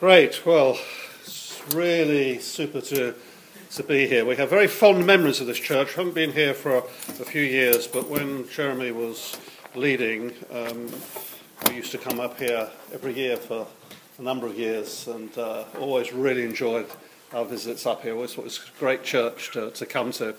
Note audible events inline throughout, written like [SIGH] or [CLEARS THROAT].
Great. Well, it's really super to, to be here. We have very fond memories of this church. Haven't been here for a, few years, but when Jeremy was leading, um, we used to come up here every year for a number of years and uh, always really enjoyed our visits up here. It was, it was a great church to, to come to.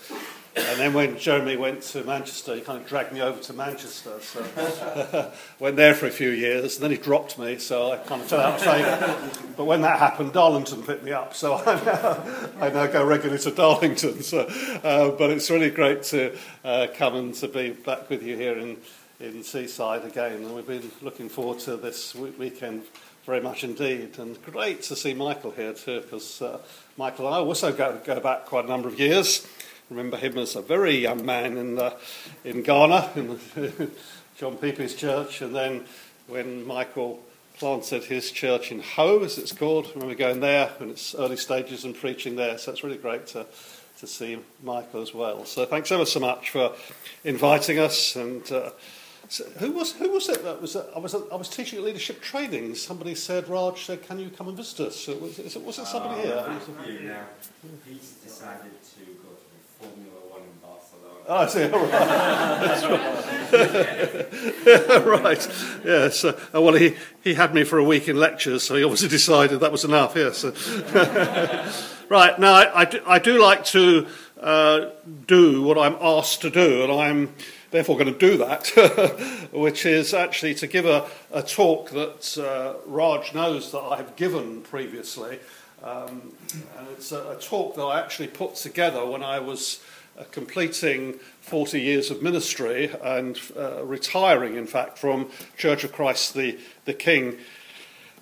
And then when Jeremy went to Manchester, he kind of dragged me over to Manchester. So [LAUGHS] went there for a few years, and then he dropped me, so I kind of fell out of favour. But when that happened, Darlington picked me up, so [LAUGHS] I now, I now go regularly to Darlington. So, uh, but it's really great to uh, come and to be back with you here in, in Seaside again. And we've been looking forward to this weekend very much indeed. And great to see Michael here too, because uh, Michael and I also go, go back quite a number of years remember him as a very young man in, the, in Ghana, in the, [LAUGHS] John Kpikpi's church, and then when Michael planted his church in Ho, as it's called, I remember going there in its early stages and preaching there, so it's really great to, to see Michael as well. So thanks ever so much for inviting us and uh, so who was who was it that was I was I was teaching at leadership training. Somebody said, Raj said, "Can you come and visit us?" So was, it, was it somebody uh, here? Yeah. He's decided to Formula One in Barcelona. Oh, see. [LAUGHS] All right. [LAUGHS] right. Yes. Uh, well, he, he had me for a week in lectures, so he obviously [LAUGHS] decided that was enough. Yes. right. Now, I, I, do, I do like to uh, do what I'm asked to do, and I'm therefore going to do that, which is actually to give a, a talk that uh, Raj knows that I have given previously. Um, and it's a, a, talk that I actually put together when I was uh, completing 40 years of ministry and uh, retiring, in fact, from Church of Christ the, the King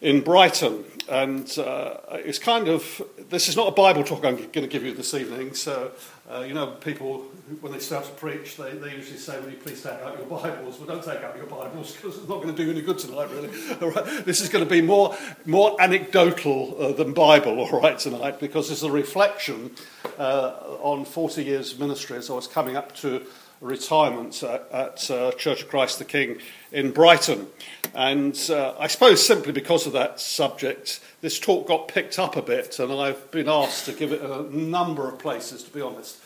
in Brighton. And uh, it's kind of, this is not a Bible talk I'm going to give you this evening, so uh, you know, people, when they start to preach, they, they usually say, Will you please take out your Bibles? Well, don't take out your Bibles because it's not going to do any good tonight, really. [LAUGHS] All right? This is going to be more, more anecdotal uh, than Bible, all right, tonight, because it's a reflection uh, on 40 years of ministry as I was coming up to retirement at, at uh, Church of Christ the King in Brighton. And uh, I suppose simply because of that subject, this talk got picked up a bit, and I've been asked to give it a number of places, to be honest.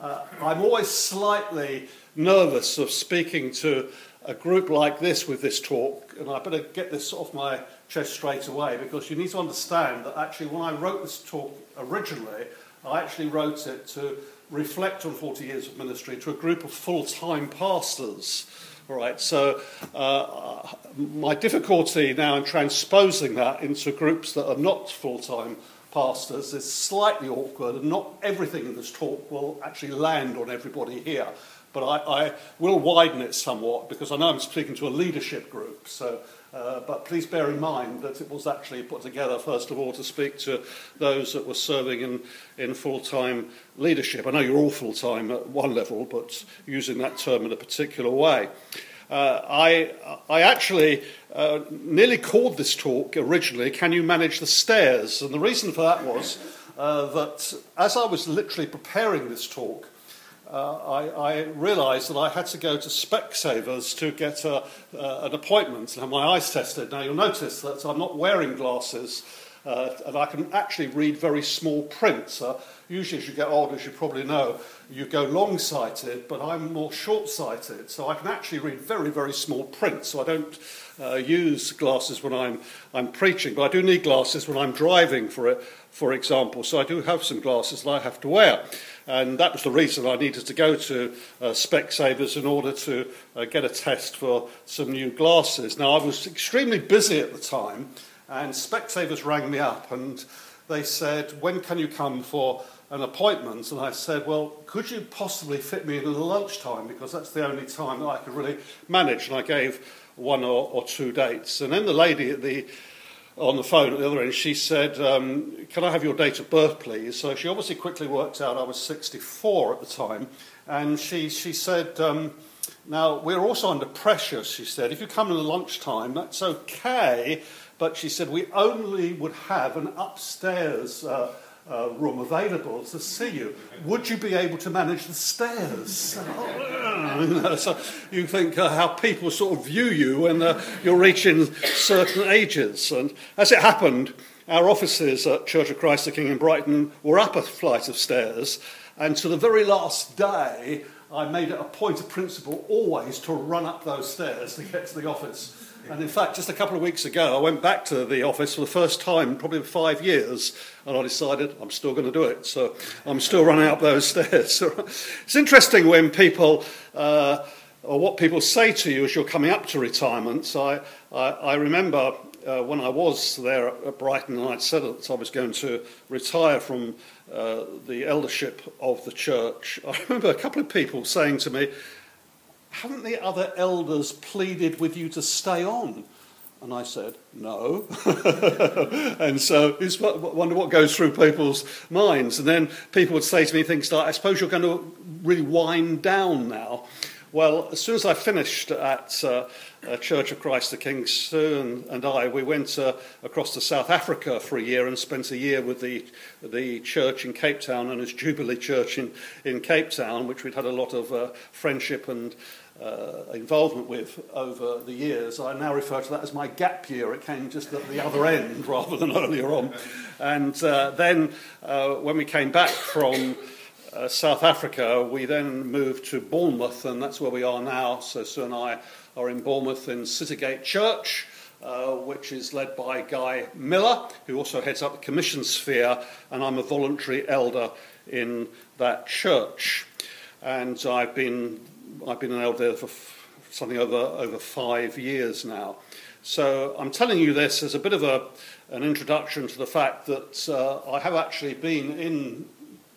Uh, I'm always slightly nervous of speaking to a group like this with this talk, and I better get this off my chest straight away because you need to understand that actually, when I wrote this talk originally, I actually wrote it to reflect on 40 years of ministry to a group of full time pastors. All right, so uh, my difficulty now in transposing that into groups that are not full time pastors is slightly awkward, and not everything in this talk will actually land on everybody here. But I, I will widen it somewhat because I know I'm speaking to a leadership group. So, uh, but please bear in mind that it was actually put together first of all to speak to those that were serving in, in full-time leadership. I know you're all full-time at one level, but using that term in a particular way. Uh, I, I actually uh, nearly called this talk originally, Can You Manage the Stairs? And the reason for that was uh, that as I was literally preparing this talk, uh, I, I, realised that I had to go to Specsavers to get a, uh, an appointment and have my eyes tested. Now, you'll notice that I'm not wearing glasses uh, and I can actually read very small print. usually, as you get older, as you probably know, you go long sighted, but I'm more short sighted. So I can actually read very, very small print. So I don't uh, use glasses when I'm, I'm preaching, but I do need glasses when I'm driving, for, it, for example. So I do have some glasses that I have to wear. And that was the reason I needed to go to uh, Specsavers in order to uh, get a test for some new glasses. Now, I was extremely busy at the time, and Specsavers rang me up and they said, When can you come for an appointment? And I said, Well, could you possibly fit me in at lunchtime? Because that's the only time that I could really manage. And I gave one or, or two dates. And then the lady at the on the phone at the other end, she said, um, Can I have your date of birth, please? So she obviously quickly worked out I was 64 at the time. And she, she said, um, Now, we're also under pressure, she said. If you come in at lunchtime, that's okay. But she said, We only would have an upstairs. Uh, uh, room available to see you. Would you be able to manage the stairs? [LAUGHS] you know, so you think uh, how people sort of view you when uh, you're reaching certain ages. And as it happened, our offices at Church of Christ the King in Brighton were up a flight of stairs, and to the very last day, I made it a point of principle always to run up those stairs to get to the office. And in fact, just a couple of weeks ago, I went back to the office for the first time, probably five years, and I decided I'm still going to do it. So I'm still running up those [LAUGHS] stairs. it's interesting when people, uh, or what people say to you as you're coming up to retirement. I, I, I remember uh, when I was there at Brighton and I'd said that I was going to retire from uh, the eldership of the church, I remember a couple of people saying to me, haven't the other elders pleaded with you to stay on? And I said, no. [LAUGHS] and so it's wonder what goes through people's minds. And then people would say to me things like, I suppose you're going to really wind down now. Well, as soon as I finished at uh, Church of Christ the King, Sue and, and I, we went uh, across to South Africa for a year and spent a year with the, the church in Cape Town and its Jubilee Church in, in Cape Town, which we'd had a lot of uh, friendship and uh, involvement with over the years. I now refer to that as my gap year. It came just at the other end [LAUGHS] rather than earlier on. And uh, then uh, when we came back from uh, South Africa, we then moved to Bournemouth, and that's where we are now. So Sue and I are in Bournemouth in Citygate Church. Uh, which is led by Guy Miller, who also heads up the commission sphere, and I'm a voluntary elder in that church. And I've been, I've been an elder for f- something over, over five years now. So I'm telling you this as a bit of a, an introduction to the fact that uh, I have actually been in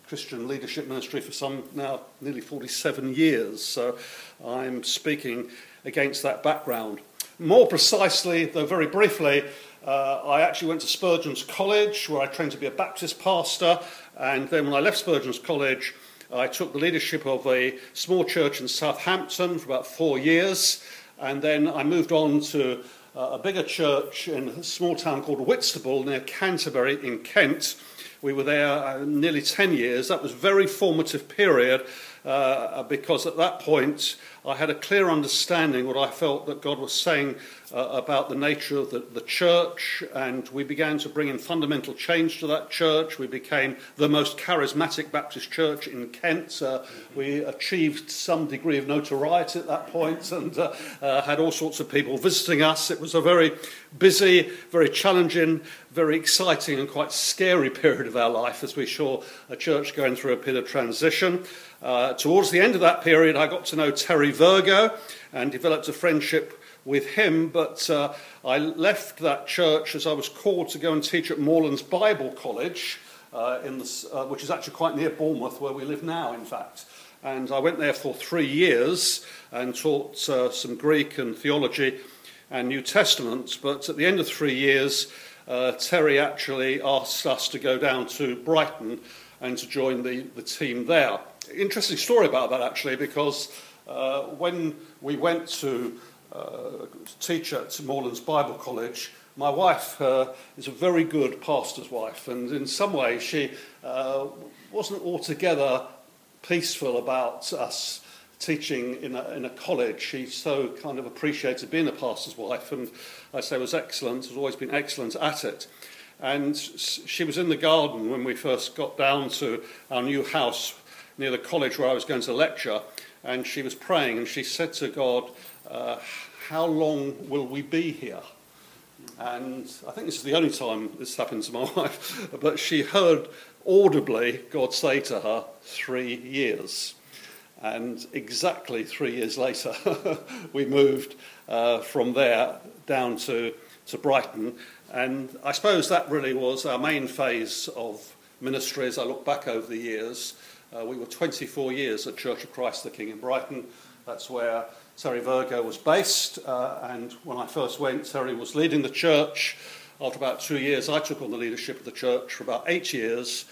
Christian leadership ministry for some now nearly 47 years. So I'm speaking against that background. More precisely, though very briefly, uh, I actually went to Spurgeon's College where I trained to be a Baptist pastor. And then when I left Spurgeon's College, I took the leadership of a small church in Southampton for about four years. And then I moved on to uh, a bigger church in a small town called Whitstable near Canterbury in Kent we were there uh, nearly 10 years. That was a very formative period uh, because at that point I had a clear understanding what I felt that God was saying uh, about the nature of the, the church, and we began to bring in fundamental change to that church. We became the most charismatic Baptist church in Kent. Uh, we achieved some degree of notoriety at that point and uh, uh, had all sorts of people visiting us. It was a very busy, very challenging, very exciting, and quite scary period of our life as we saw a church going through a period of transition. Uh, towards the end of that period, I got to know Terry Virgo and developed a friendship with him, but uh, I left that church as I was called to go and teach at Moorlands Bible College, uh, in the, uh, which is actually quite near Bournemouth, where we live now, in fact. And I went there for three years and taught uh, some Greek and theology and New Testament. But at the end of three years, uh, Terry actually asked us to go down to Brighton and to join the, the team there interesting story about that actually, because uh, when we went to uh, teach at Moorlands Bible College, my wife uh, is a very good pastor's wife, and in some ways she uh, wasn't altogether peaceful about us teaching in a, in a college. She so kind of appreciated being a pastor's wife, and I say was excellent, has always been excellent at it. And she was in the garden when we first got down to our new house near the college where I was going to lecture, and she was praying, and she said to God, uh, How long will we be here? And I think this is the only time this happened to my [LAUGHS] wife, but she heard audibly God say to her, Three years. And exactly three years later, [LAUGHS] we moved uh, from there down to, to Brighton. And I suppose that really was our main phase of ministry as I look back over the years. Uh, we were 24 years at Church of Christ the King in Brighton. That's where Terry Virgo was based. Uh, and when I first went, Terry was leading the church. After about two years, I took on the leadership of the church for about eight years.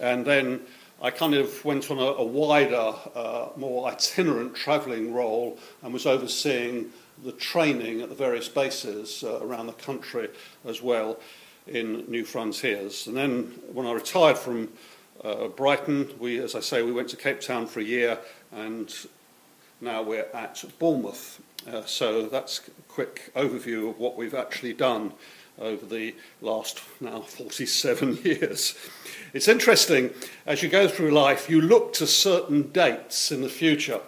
And then I kind of went on a, a wider, uh, more itinerant travelling role and was overseeing the training at the various bases uh, around the country as well in New Frontiers. And then when I retired from uh, Brighton. We, as I say, we went to Cape Town for a year and now we're at Bournemouth. Uh, so that's a quick overview of what we've actually done over the last now [LAUGHS] 47 [LAUGHS] years. It's interesting, as you go through life, you look to certain dates in the future.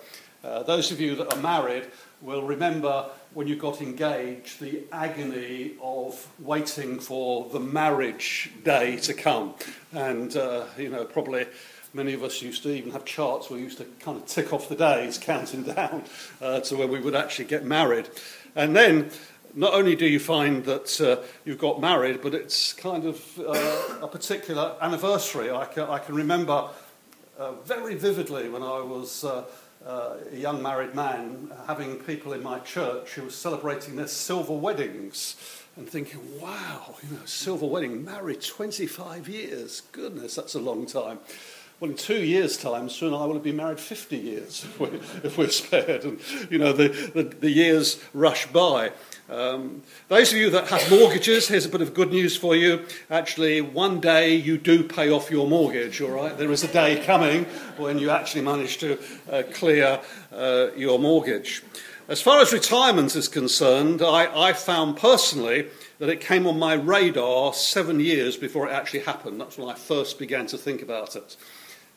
Uh, those of you that are married will remember when you got engaged the agony of waiting for the marriage day to come. And, uh, you know, probably many of us used to even have charts where we used to kind of tick off the days, [LAUGHS] counting down uh, to when we would actually get married. And then not only do you find that uh, you've got married, but it's kind of uh, a particular anniversary. I can, I can remember uh, very vividly when I was uh, uh, a young married man having people in my church who were celebrating their silver weddings and thinking, wow, you know, silver wedding, married 25 years. Goodness, that's a long time. Well, in two years' time, and I will have been married 50 years [LAUGHS] if we're, if we're spared. And, you know, the, the, the years rush by. Um, those of you that have mortgages, here's a bit of good news for you. Actually, one day you do pay off your mortgage, all right? There is a day coming when you actually manage to uh, clear uh, your mortgage. As far as retirement is concerned, I, I found personally that it came on my radar seven years before it actually happened. That's when I first began to think about it.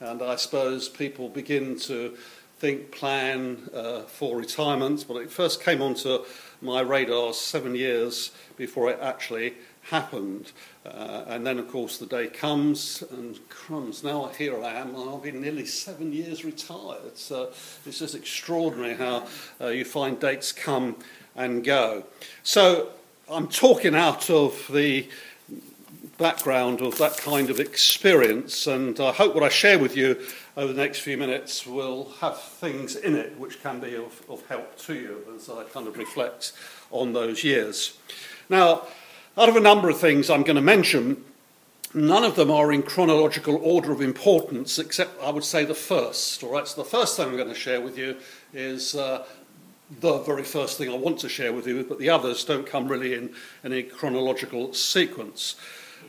And I suppose people begin to think, plan uh, for retirement, but it first came onto my radar seven years before it actually happened. Uh, and then, of course, the day comes, and crumbs, now here I am, I've been nearly seven years retired. So it's just extraordinary how uh, you find dates come and go. So I'm talking out of the background of that kind of experience, and I hope what I share with you over the next few minutes will have things in it which can be of, of help to you as I kind of reflect on those years. Now, out of a number of things I'm going to mention, none of them are in chronological order of importance, except I would say the first. All right, so the first thing I'm going to share with you is uh, the very first thing I want to share with you, but the others don't come really in any chronological sequence.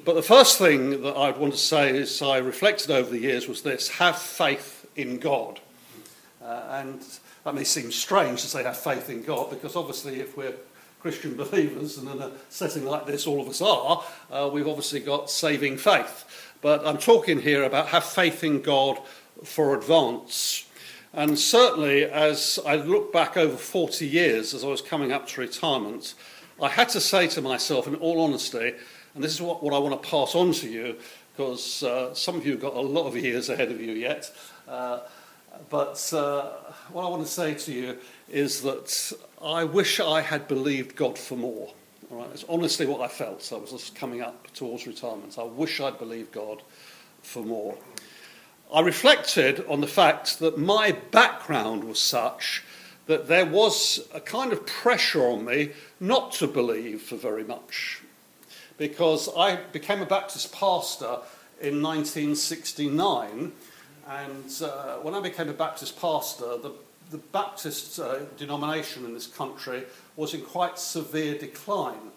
But the first thing that I'd want to say as I reflected over the years was this have faith in God. Uh, and that may seem strange to say have faith in God, because obviously, if we're Christian [LAUGHS] believers, and in a setting like this, all of us are, uh, we've obviously got saving faith. But I'm talking here about have faith in God for advance. And certainly, as I look back over 40 years as I was coming up to retirement, I had to say to myself, in all honesty, and this is what, what I want to pass on to you, because uh, some of you have got a lot of years ahead of you yet. Uh, but uh, what I want to say to you is that I wish I had believed God for more. All right? It's honestly what I felt. So I was just coming up towards retirement. I wish I'd believed God for more. I reflected on the fact that my background was such that there was a kind of pressure on me not to believe for very much because I became a Baptist pastor in 1969. And uh, when I became a Baptist pastor, the, the Baptist uh, denomination in this country was in quite severe decline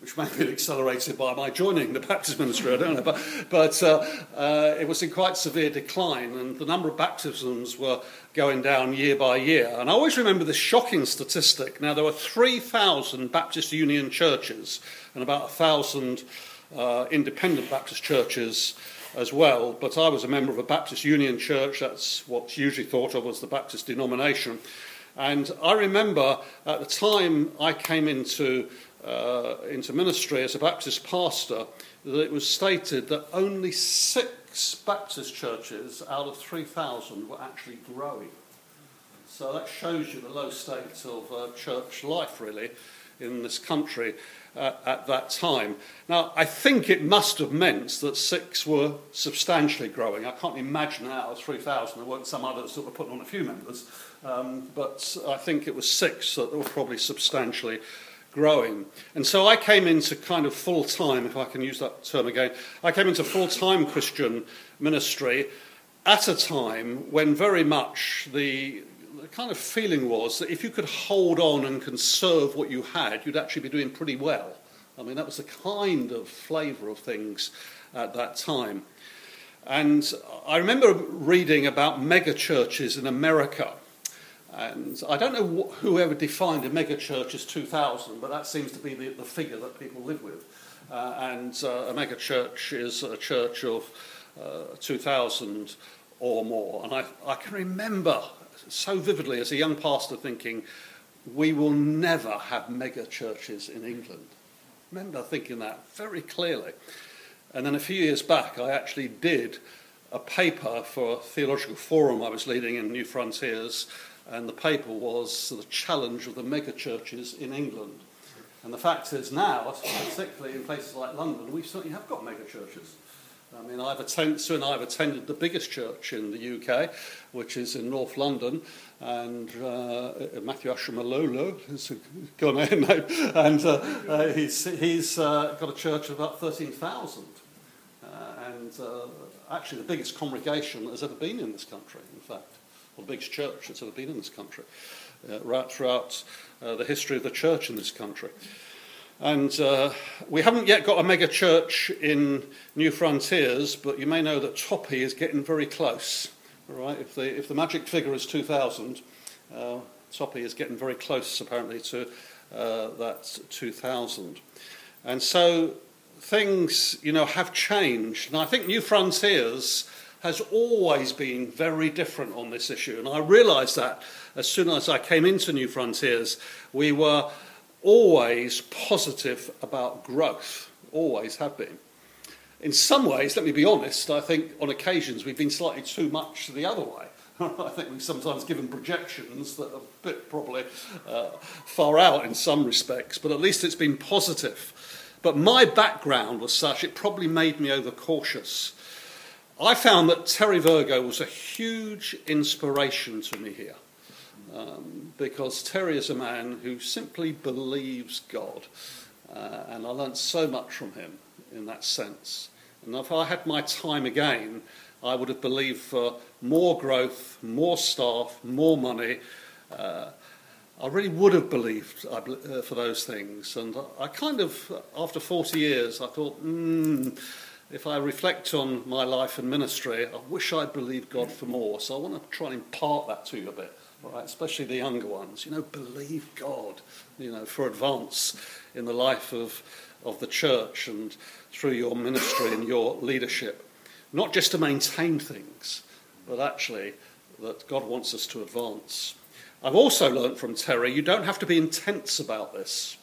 which may have been accelerated by my joining the Baptist ministry, I don't know, but, but uh, uh, it was in quite severe decline, and the number of baptisms were going down year by year. And I always remember this shocking statistic. Now, there were 3,000 Baptist Union churches and about 1,000 uh, independent Baptist churches as well, but I was a member of a Baptist Union church, that's what's usually thought of as the Baptist denomination. And I remember at the time I came into uh, into ministry as a Baptist pastor that it was stated that only six Baptist churches out of 3,000 were actually growing. So that shows you the low state of uh, church life, really, in this country uh, at that time. Now, I think it must have meant that six were substantially growing. I can't imagine out of 3,000 there weren't some others that were putting on a few members, um, but I think it was six that were probably substantially growing. And so I came into kind of full time, if I can use that term again, I came into full time Christian ministry at a time when very much the, the kind of feeling was that if you could hold on and conserve what you had, you'd actually be doing pretty well. I mean, that was the kind of flavour of things at that time. And I remember reading about mega churches in America And I don't know wh- whoever defined a megachurch as 2,000, but that seems to be the, the figure that people live with. Uh, and uh, a megachurch is a church of uh, 2,000 or more. And I, I can remember so vividly as a young pastor thinking, we will never have mega churches in England. I remember thinking that very clearly. And then a few years back, I actually did a paper for a theological forum I was leading in New Frontiers, and the paper was the challenge of the mega churches in England. And the fact is now, particularly in places like London, we certainly have got mega churches. I mean, I've attended, Sue and I have attended the biggest church in the UK, which is in North London, and uh, Matthew Ashimolowo has gone in now, [LAUGHS] and uh, uh, he's, he's uh, got a church of about 13,000. Uh, and uh, actually, the biggest congregation has ever been in this country, in fact, or the biggest church that's ever been in this country, right throughout the history of the church in this country. And uh, we haven't yet got a mega church in New Frontiers, but you may know that Toppy is getting very close. Right? If, the, if the magic figure is 2,000, uh, Toppy is getting very close, apparently, to uh, that 2,000. And so things, you know, have changed. And I think New Frontiers has always been very different on this issue. And I realised that as soon as I came into New Frontiers, we were always positive about growth, always have been. In some ways, let me be honest, I think on occasions we've been slightly too much the other way. [LAUGHS] I think we've sometimes given projections that are a bit probably uh, far out in some respects, but at least it's been positive. But my background was such, it probably made me overcautious. I found that Terry Virgo was a huge inspiration to me here. Um, because Terry is a man who simply believes God. Uh, and I learnt so much from him in that sense. And if I had my time again, I would have believed for more growth, more staff, more money. Uh, I really would have believed uh, for those things. And I kind of, after 40 years, I thought, hmm, if I reflect on my life and ministry, I wish I'd believed God for more. So I want to try and impart that to you a bit right? especially the younger ones. You know, believe God, you know, for advance in the life of, of the church and through your ministry and your leadership. Not just to maintain things, but actually that God wants us to advance. I've also learnt from Terry you don't have to be intense about this.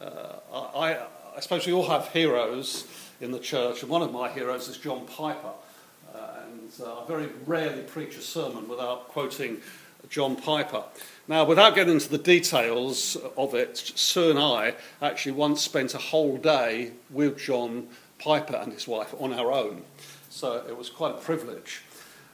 Uh, I, I, suppose we all have heroes in the church, and one of my heroes is John Piper. Uh, and uh, I very rarely preach a sermon without quoting John Piper. Now, without getting into the details of it, Sue and I actually once spent a whole day with John Piper and his wife on our own. So it was quite a privilege.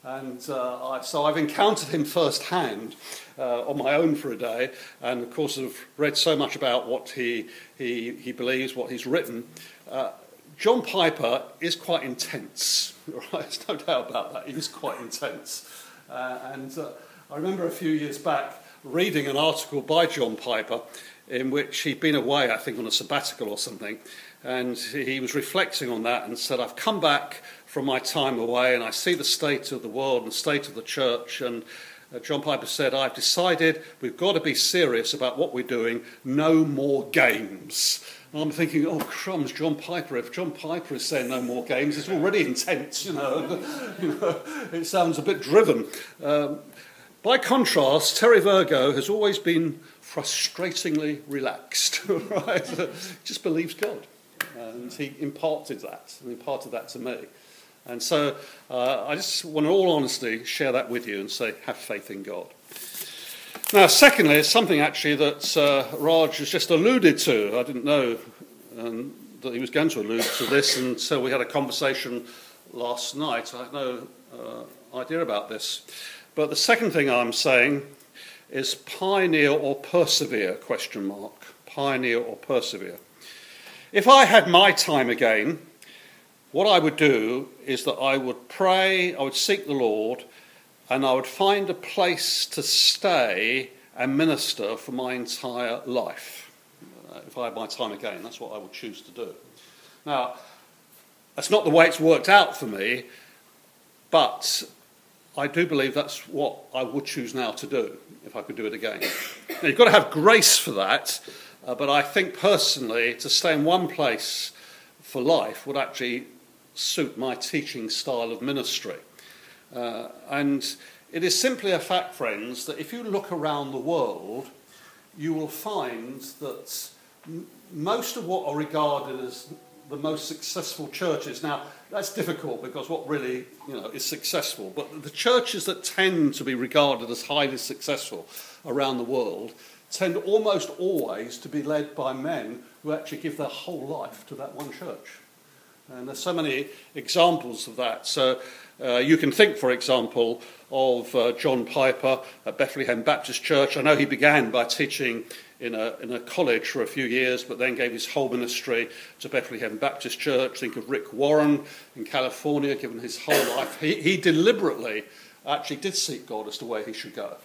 And uh, I, so I've encountered him firsthand uh, on my own for a day, and of course, I've read so much about what he, he, he believes, what he's written. Uh, John Piper is quite intense, [LAUGHS] right? There's no doubt about that. He's quite intense. Uh, and uh, I remember a few years back reading an article by John Piper in which he'd been away, I think, on a sabbatical or something, and he was reflecting on that and said, I've come back from my time away and I see the state of the world and the state of the church. And uh, John Piper said, I've decided we've got to be serious about what we're doing, no more games. I'm thinking, oh crumbs, John Piper. If John Piper is saying no more games, it's already intense, you know. [LAUGHS] you know it sounds a bit driven. Um, by contrast, Terry Virgo has always been frustratingly relaxed, [LAUGHS] right? Just believes God. And he imparted that, and imparted that to me. And so uh, I just want in all honesty, share that with you and say, have faith in God. Now, secondly, it's something actually that uh, Raj has just alluded to. I didn't know um, that he was going to allude to this until we had a conversation last night. I had no uh, idea about this. But the second thing I'm saying is pioneer or persevere question mark pioneer or persevere if i had my time again what i would do is that i would pray i would seek the lord and i would find a place to stay and minister for my entire life uh, if i had my time again that's what i would choose to do now that's not the way it's worked out for me but I do believe that's what I would choose now to do if I could do it again. Now, you've got to have grace for that, uh, but I think personally to stay in one place for life would actually suit my teaching style of ministry. Uh, and it is simply a fact, friends, that if you look around the world, you will find that m- most of what are regarded as the most successful churches. Now, that's difficult because what really you know, is successful, but the churches that tend to be regarded as highly successful around the world tend almost always to be led by men who actually give their whole life to that one church. And there's so many examples of that. So uh, you can think, for example, of uh, John Piper at Bethlehem Baptist Church. I know he began by teaching in a, in a college for a few years, but then gave his whole ministry to Bethlehem Baptist Church. Think of Rick Warren in California, given his whole life. He, he deliberately actually did seek God as to where he should go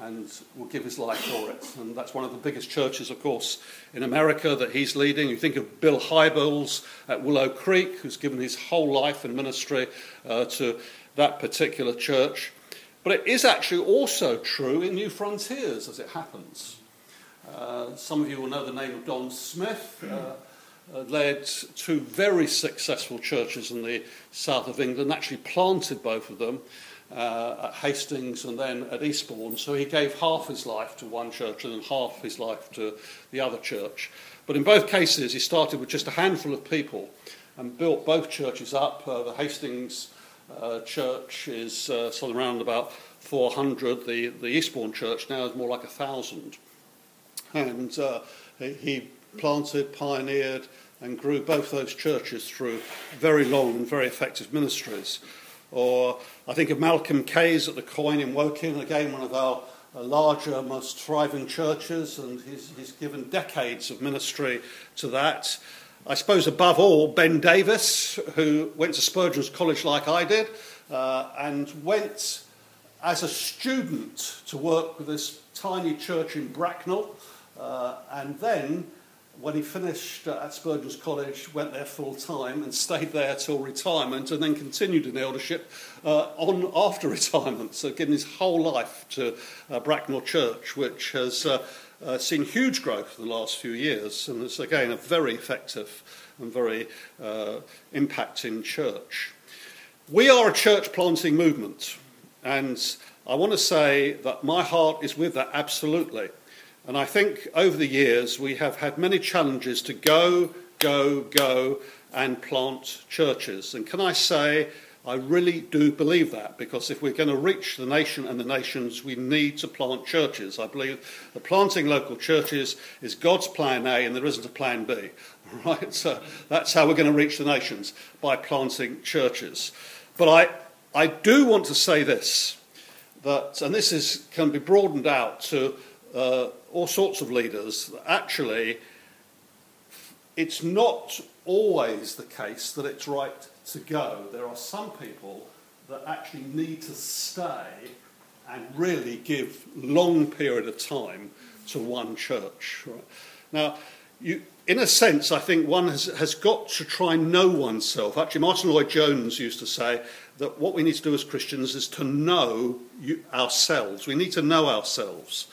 and will give his life for it. And that's one of the biggest churches, of course, in America that he's leading. You think of Bill Hybels at Willow Creek, who's given his whole life and ministry uh, to that particular church. But it is actually also true in New Frontiers, as it happens. Uh, some of you will know the name of Don Smith. Uh, uh, led two very successful churches in the south of England, actually planted both of them uh, at Hastings and then at Eastbourne. So he gave half his life to one church and then half his life to the other church. But in both cases, he started with just a handful of people and built both churches up. Uh, the Hastings uh, church is uh, sort of around about 400. The, the Eastbourne church now is more like a thousand. And uh, he planted, pioneered, and grew both those churches through very long and very effective ministries. Or I think of Malcolm Kayes at the Coign in Woking, again, one of our larger, most thriving churches, and he's, he's given decades of ministry to that. I suppose above all, Ben Davis, who went to Spurgeon's College like I did, uh, and went as a student to work with this tiny church in Bracknell, uh, and then when he finished at Spurgeon's College, went there full time and stayed there till retirement, and then continued in eldership uh, on after [LAUGHS] retirement. So, given his whole life to uh, Bracknell Church, which has uh, uh, seen huge growth in the last few years, and it's again a very effective and very uh, impacting church. We are a church planting movement, and I want to say that my heart is with that absolutely. And I think over the years we have had many challenges to go, go, go and plant churches. And can I say, I really do believe that because if we're going to reach the nation and the nations, we need to plant churches. I believe that planting local churches is God's plan A and there isn't a plan B. [LAUGHS] Right? So that's how we're going to reach the nations by planting churches. But I, I do want to say this that, and this is, can be broadened out to uh, all sorts of leaders, actually, it's not always the case that it's right to go. There are some people that actually need to stay and really give long period of time to one church. Now, you, in a sense, I think one has, has got to try and know oneself. Actually, Martyn Lloyd-Jones used to say that what we need to do as Christians is to know you, ourselves. We need to know ourselves.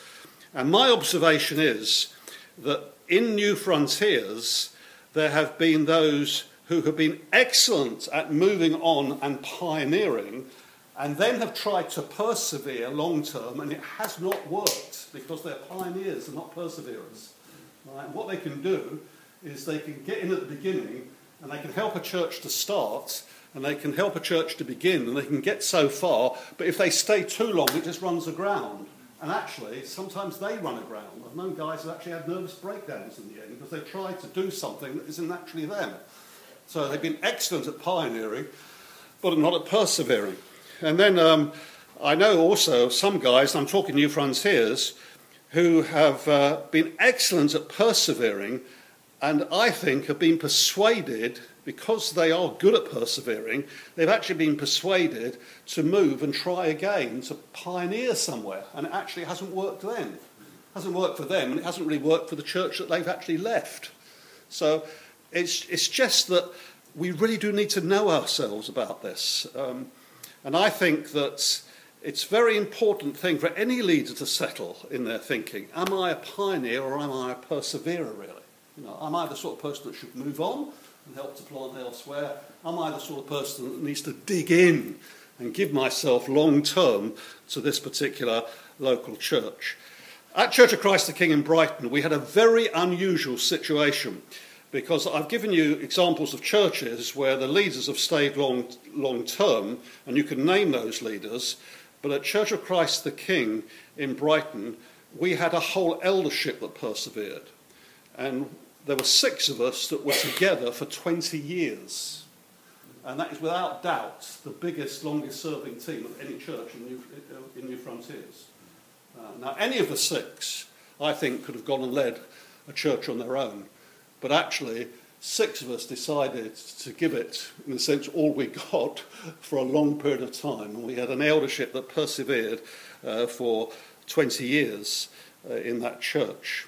And my observation is that in New Frontiers, there have been those who have been excellent at moving on and pioneering, and then have tried to persevere long term, and it has not worked because they're pioneers and not perseverers. Right? What they can do is they can get in at the beginning and they can help a church to start and they can help a church to begin and they can get so far, but if they stay too long, it just runs aground. And actually, sometimes they run aground. I've known guys who actually had nervous breakdowns in the end because they tried to do something that isn't actually them. So they've been excellent at pioneering, but not at persevering. And then um, I know also some guys, I'm talking New Frontiers, who have uh, been excellent at persevering and I think have been persuaded because they are good at persevering, they've actually been persuaded to move and try again, to pioneer somewhere. And it actually hasn't worked then. It hasn't worked for them, and it hasn't really worked for the church that they've actually left. So it's, it's just that we really do need to know ourselves about this. Um, and I think that it's a very important thing for any leader to settle in their thinking. Am I a pioneer or am I a perseverer, really? You know, am I the sort of person that should move on and help to plant elsewhere? Am I the sort of person that needs to dig in and give myself long term to this particular local church? At Church of Christ the King in Brighton, we had a very unusual situation because I've given you examples of churches where the leaders have stayed long, long term, and you can name those leaders. But at Church of Christ the King in Brighton, we had a whole eldership that persevered. And there were six of us that were together for 20 years. And that is without doubt the biggest, longest serving team of any church in New, in New Frontiers. Uh, now, any of the six, I think, could have gone and led a church on their own. But actually, six of us decided to give it, in a sense, all we got [LAUGHS] for a long period of time. And we had an eldership that persevered uh, for 20 years uh, in that church.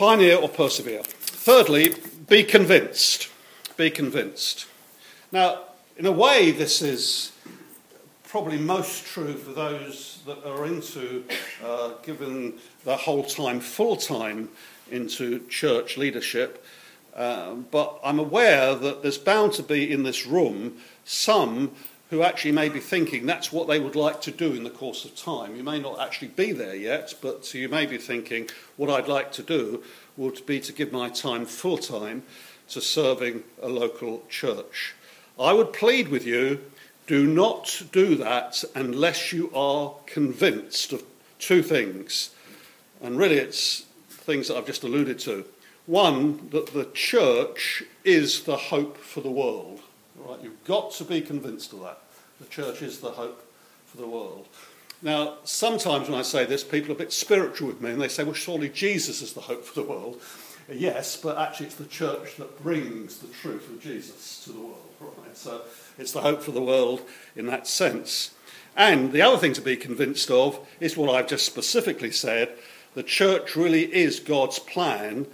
Pioneer or persevere. Thirdly, be convinced. Be convinced. Now, in a way, this is probably most true for those that are into uh, giving their whole time, full time, into church leadership. Uh, but I'm aware that there's bound to be in this room some who actually may be thinking that's what they would like to do in the course of time. You may not actually be there yet, but you may be thinking what I'd like to do would be to give my time full time to serving a local church. I would plead with you do not do that unless you are convinced of two things. And really, it's things that I've just alluded to. One, that the church is the hope for the world. Right? You've got to be convinced of that. The church is the hope for the world. Now, sometimes when I say this, people are a bit spiritual with me and they say, well, surely Jesus is the hope for the world. Yes, but actually, it's the church that brings the truth of Jesus to the world. Right? So it's the hope for the world in that sense. And the other thing to be convinced of is what I've just specifically said the church really is God's plan.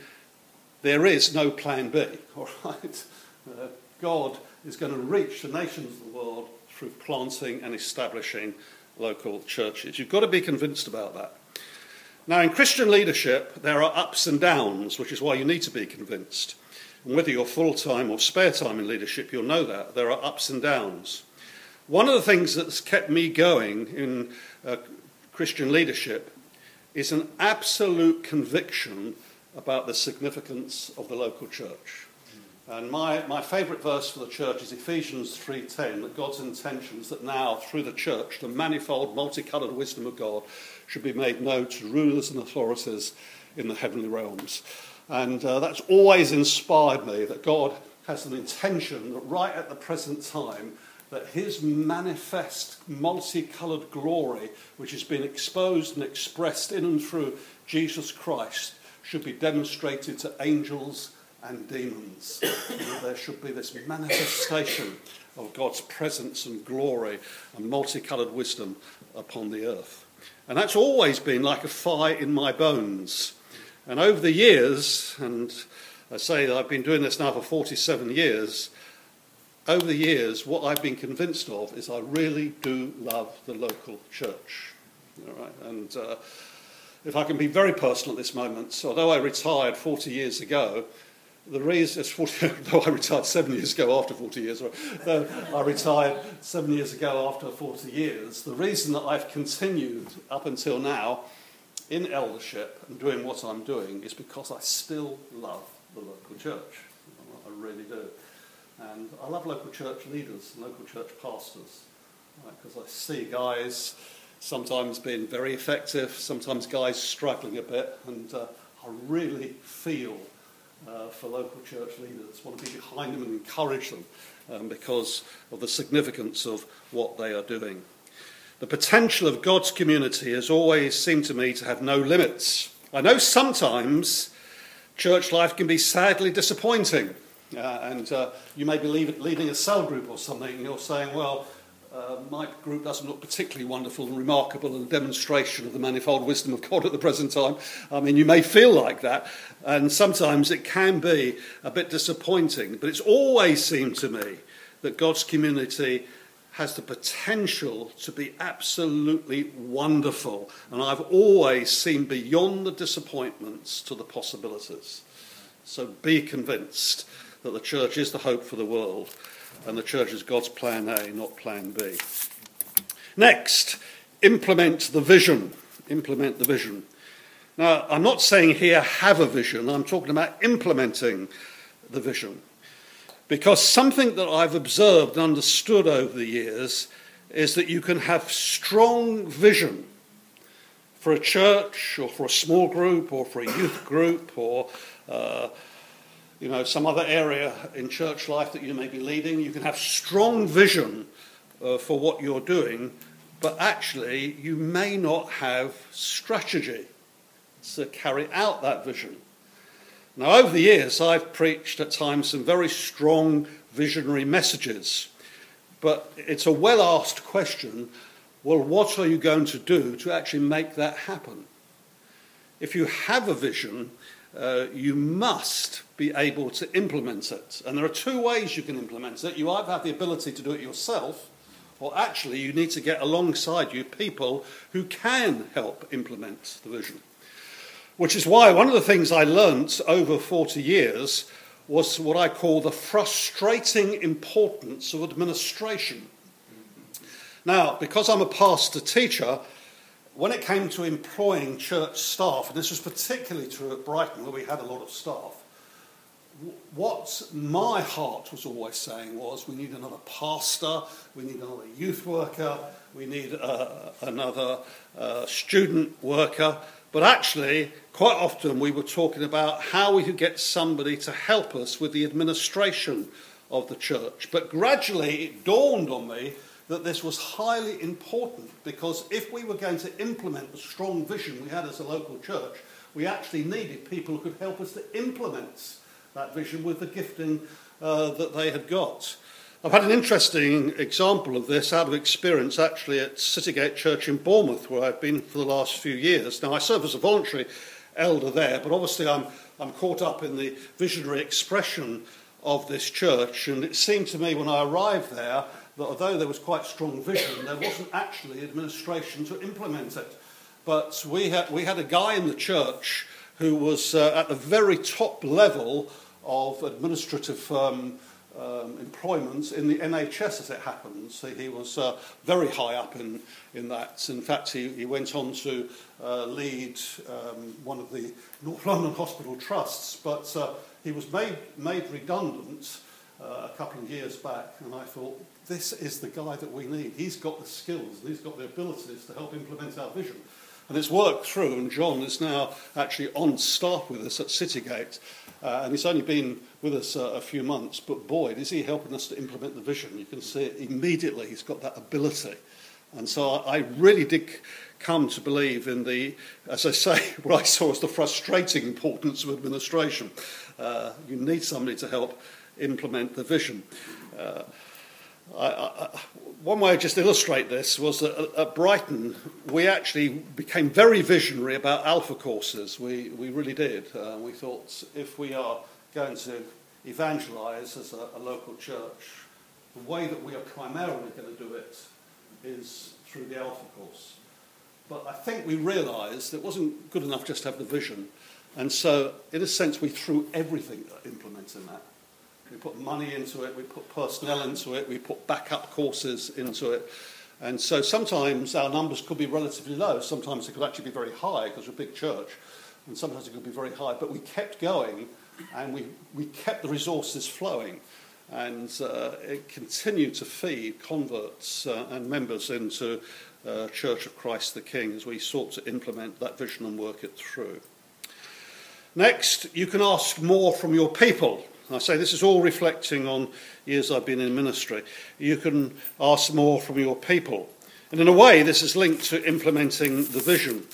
There is no plan B, [LAUGHS] all right? Uh, God is going to reach the nations of the world through planting and establishing local churches. You've got to be convinced about that. Now, in Christian leadership, there are ups and downs, which is why you need to be convinced. And whether you're full time or spare time in leadership, you'll know that. There are ups and downs. One of the things that's kept me going in uh, Christian leadership is an absolute conviction about the significance of the local church. And my, my favourite verse for the church is Ephesians 3.10, that God's intentions that now, through the church, the manifold, multicoloured wisdom of God should be made known to rulers and authorities in the heavenly realms. And uh, that's always inspired me that God has an intention that right at the present time, that his manifest multicoloured glory, which has been exposed and expressed in and through Jesus Christ, should be demonstrated to angels and demons. [COUGHS] there should be this manifestation of God's presence and glory and multicoloured wisdom upon the earth. And that's always been like a fire in my bones. And over the years, and I say that I've been doing this now for 47 years, over the years, what I've been convinced of is I really do love the local church. All right? And uh, if I can be very personal at this moment, although I retired 40 years ago, the reason, 40, [LAUGHS] though I retired seven years ago after 40 years, though I retired seven years ago after 40 years, the reason that I've continued up until now in eldership and doing what I'm doing is because I still love the local church. I really do. And I love local church leaders local church pastors because right, I see guys sometimes being very effective, sometimes guys struggling a bit, and uh, I really feel uh, for local church leaders, want to be behind them and encourage them um, because of the significance of what they are doing. The potential of God's community has always seemed to me to have no limits. I know sometimes church life can be sadly disappointing. Uh, and uh, you may be leading a cell group or something, and you're saying, well, uh, my group doesn't look particularly wonderful and remarkable and a demonstration of the manifold wisdom of God at the present time. I mean, you may feel like that, and sometimes it can be a bit disappointing, but it's always seemed to me that God's community has the potential to be absolutely wonderful. And I've always seen beyond the disappointments to the possibilities. So be convinced that the church is the hope for the world and the church is God's plan A, not plan B. Next, implement the vision. Implement the vision. Now, I'm not saying here have a vision, I'm talking about implementing the vision. Because something that I've observed and understood over the years is that you can have strong vision for a church or for a small group or for a youth group or uh, you know some other area in church life that you may be leading. You can have strong vision uh, for what you're doing, but actually you may not have strategy to carry out that vision. Now, over the years, I've preached at times some very strong visionary messages, but it's a well asked question well, what are you going to do to actually make that happen? If you have a vision, uh, you must be able to implement it. And there are two ways you can implement it. You either have the ability to do it yourself, or actually, you need to get alongside you people who can help implement the vision. Which is why one of the things I learnt over 40 years was what I call the frustrating importance of administration. Now, because I'm a pastor teacher, when it came to employing church staff, and this was particularly true at Brighton where we had a lot of staff, what my heart was always saying was we need another pastor, we need another youth worker, we need uh, another uh, student worker. But actually, quite often we were talking about how we could get somebody to help us with the administration of the church. But gradually it dawned on me that this was highly important because if we were going to implement the strong vision we had as a local church, we actually needed people who could help us to implement that vision with the gifting uh, that they had got. I've had an interesting example of this out of experience actually at Citygate Church in Bournemouth, where I've been for the last few years. Now, I serve as a voluntary elder there, but obviously I'm, I'm caught up in the visionary expression of this church, and it seemed to me when I arrived there that although there was quite strong vision, there wasn't actually administration to implement it. But we had, we had a guy in the church who was uh, at the very top level of administrative um, um, employment in the NHS as it happens. He, he was uh, very high up in, in that. In fact, he, he went on to uh, lead um, one of the North London Hospital Trusts, but uh, he was made, made redundant uh, a couple of years back, and I thought, this is the guy that we need. He's got the skills and he's got the abilities to help implement our vision. And it's worked through, and John is now actually on staff with us at Citygate. Uh, and he's only been with us uh, a few months, but boy, is he helping us to implement the vision. You can see it immediately, he's got that ability. And so I, I really did come to believe in the, as I say, [LAUGHS] what I saw as the frustrating importance of administration. Uh, you need somebody to help implement the vision. Uh, I, I, one way I just illustrate this was that at Brighton, we actually became very visionary about alpha courses. We, we really did. Uh, we thought if we are going to evangelize as a, a local church, the way that we are primarily going to do it is through the alpha course. But I think we realized it wasn't good enough just to have the vision. And so, in a sense, we threw everything at implementing that. We put money into it, we put personnel into it, we put backup courses into it. And so sometimes our numbers could be relatively low, sometimes it could actually be very high because we're a big church, and sometimes it could be very high. But we kept going and we, we kept the resources flowing. And uh, it continued to feed converts uh, and members into uh, Church of Christ the King as we sought to implement that vision and work it through. Next, you can ask more from your people. I say this is all reflecting on years I've been in ministry. You can ask more from your people. And in a way, this is linked to implementing the vision.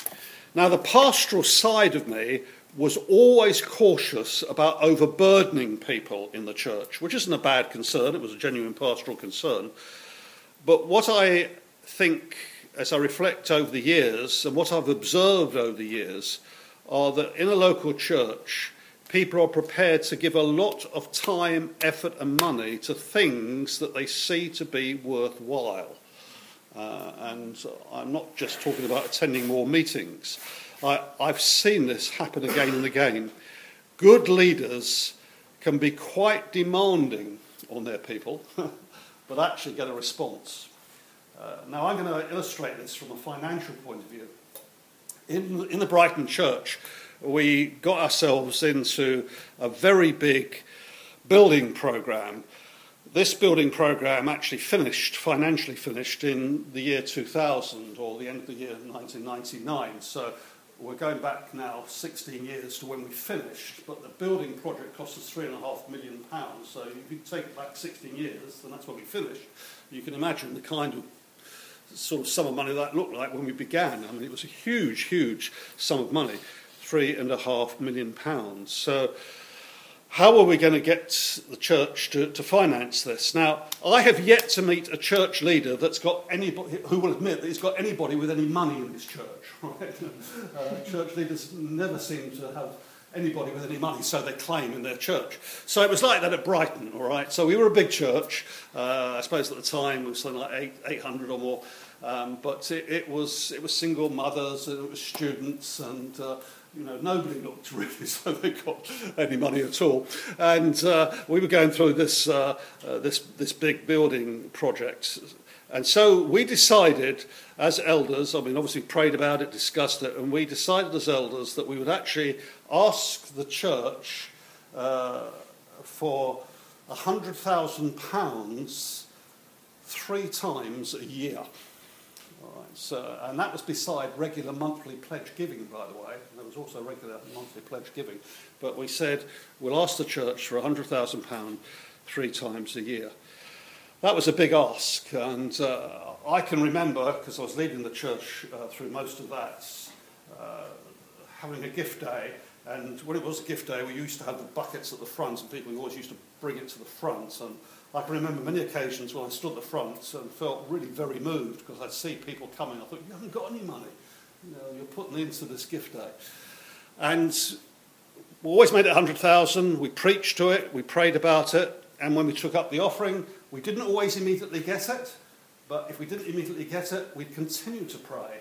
Now, the pastoral side of me was always cautious about overburdening people in the church, which isn't a bad concern, it was a genuine pastoral concern. But what I think, as I reflect over the years, and what I've observed over the years, are that in a local church, people are prepared to give a lot of time, effort, and money to things that they see to be worthwhile. Uh, and I'm not just talking about attending more meetings. I, I've seen this happen again and again. Good leaders can be quite demanding on their people, [LAUGHS] but actually get a response. Uh, now, I'm going to illustrate this from a financial point of view. In, in the Brighton church, we got ourselves into a very big building program this building program actually finished, financially finished, in the year 2000 or the end of the year 1999. So we're going back now 16 years to when we finished, but the building project cost us three and a half million pounds. So if you take back 16 years, then that's when we finished. You can imagine the kind of sort of sum of money that looked like when we began. I mean, it was a huge, huge sum of money, three and a half million pounds. So how are we going to get the church to, to finance this? Now, I have yet to meet a church leader that's got anybody who will admit that he's got anybody with any money in his church. [LAUGHS] Right? Uh, church leaders never seem to have anybody with any money, so they claim in their church. So it was like that at Brighton, all right? So we were a big church. Uh, I suppose at the time it was something like eight, 800 or more. Um, but it, it, was, it was single mothers and it was students and uh, you know, nobody looked really [LAUGHS] so they got any money at all. And uh, we were going through this, uh, uh, this, this big building project. And so we decided as elders, I mean, obviously prayed about it, discussed it, and we decided as elders that we would actually ask the church uh, for £100,000 three times a year. So, and that was beside regular monthly pledge giving, by the way. There was also regular monthly pledge giving. But we said we'll ask the church for £100,000 three times a year. That was a big ask, and uh, I can remember, because I was leading the church uh, through most of that, uh, having a gift day. And when it was a gift day, we used to have the buckets at the front, and people always used to bring it to the front. And I can remember many occasions when I stood at the front and felt really very moved because I'd see people coming. I thought, you haven't got any money. You know, you're putting into this gift day. And we always made it 100,000. We preached to it. We prayed about it. And when we took up the offering, we didn't always immediately get it. But if we didn't immediately get it, we'd continue to pray.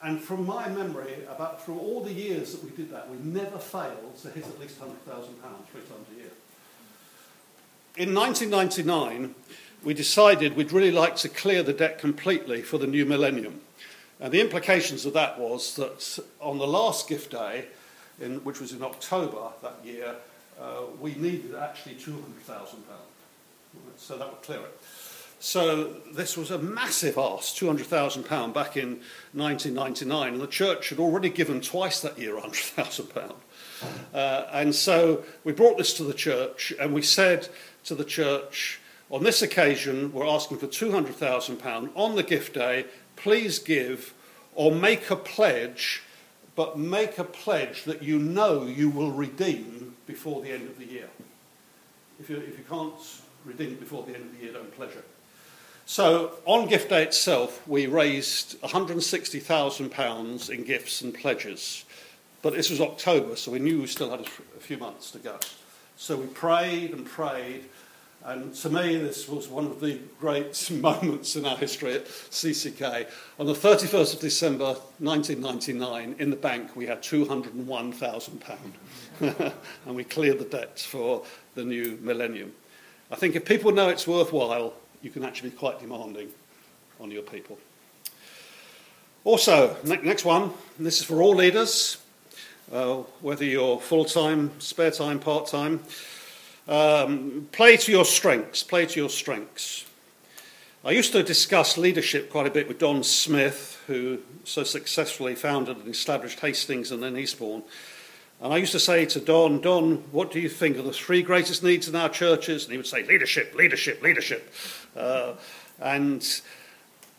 And from my memory, about through all the years that we did that, we never failed to hit at least £100,000 three times a year in 1999, we decided we'd really like to clear the debt completely for the new millennium. And the implications of that was that on the last gift day, in, which was in October that year, uh, we needed actually £200,000. So that would clear it. So this was a massive ask, £200,000 back in 1999, and the church had already given twice that year £100,000. Uh, and so we brought this to the church and we said to the church, on this occasion, we're asking for £200,000 on the gift day. Please give or make a pledge, but make a pledge that you know you will redeem before the end of the year. If you, if you can't redeem it before the end of the year, don't pledge it. So on gift day itself, we raised £160,000 in gifts and pledges. But this was October, so we knew we still had a few months to go. So we prayed and prayed, and to me, this was one of the great [LAUGHS] moments in our history at CCK. On the 31st of December 1999, in the bank, we had £201,000. [LAUGHS] and we cleared the debts for the new millennium. I think if people know it's worthwhile, you can actually be quite demanding on your people. Also, next one, this is for all leaders, uh, whether you're full time, spare time, part time. Um, play to your strengths, play to your strengths. I used to discuss leadership quite a bit with Don Smith, who so successfully founded and established Hastings and then Eastbourne. And I used to say to Don, Don, what do you think are the three greatest needs in our churches? And he would say, leadership, leadership, leadership. Uh, and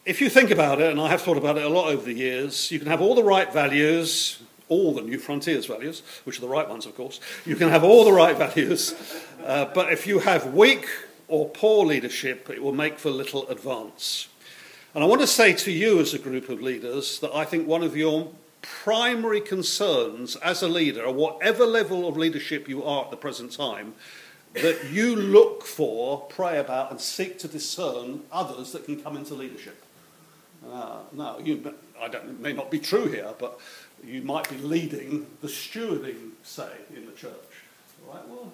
if you think about it, and I have thought about it a lot over the years, you can have all the right values, all the New Frontiers values, which are the right ones, of course. You can have all the right values, uh, but if you have weak or poor leadership, it will make for little advance. And I want to say to you, as a group of leaders, that I think one of your primary concerns as a leader, or whatever level of leadership you are at the present time, that you look for, pray about, and seek to discern others that can come into leadership. Uh, now, you, I don't, it may not be true here, but you might be leading the stewarding, say, in the church. Right, well,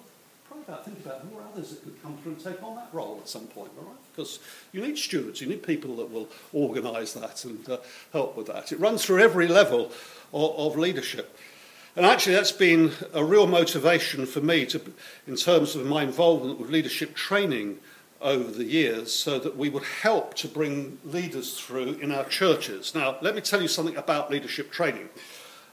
about, think about who are others that could come through and take on that role at some point, all right? Because you need stewards, you need people that will organise that and uh, help with that. It runs through every level of, of leadership. And actually, that's been a real motivation for me to, in terms of my involvement with leadership training over the years, so that we would help to bring leaders through in our churches. Now, let me tell you something about leadership training.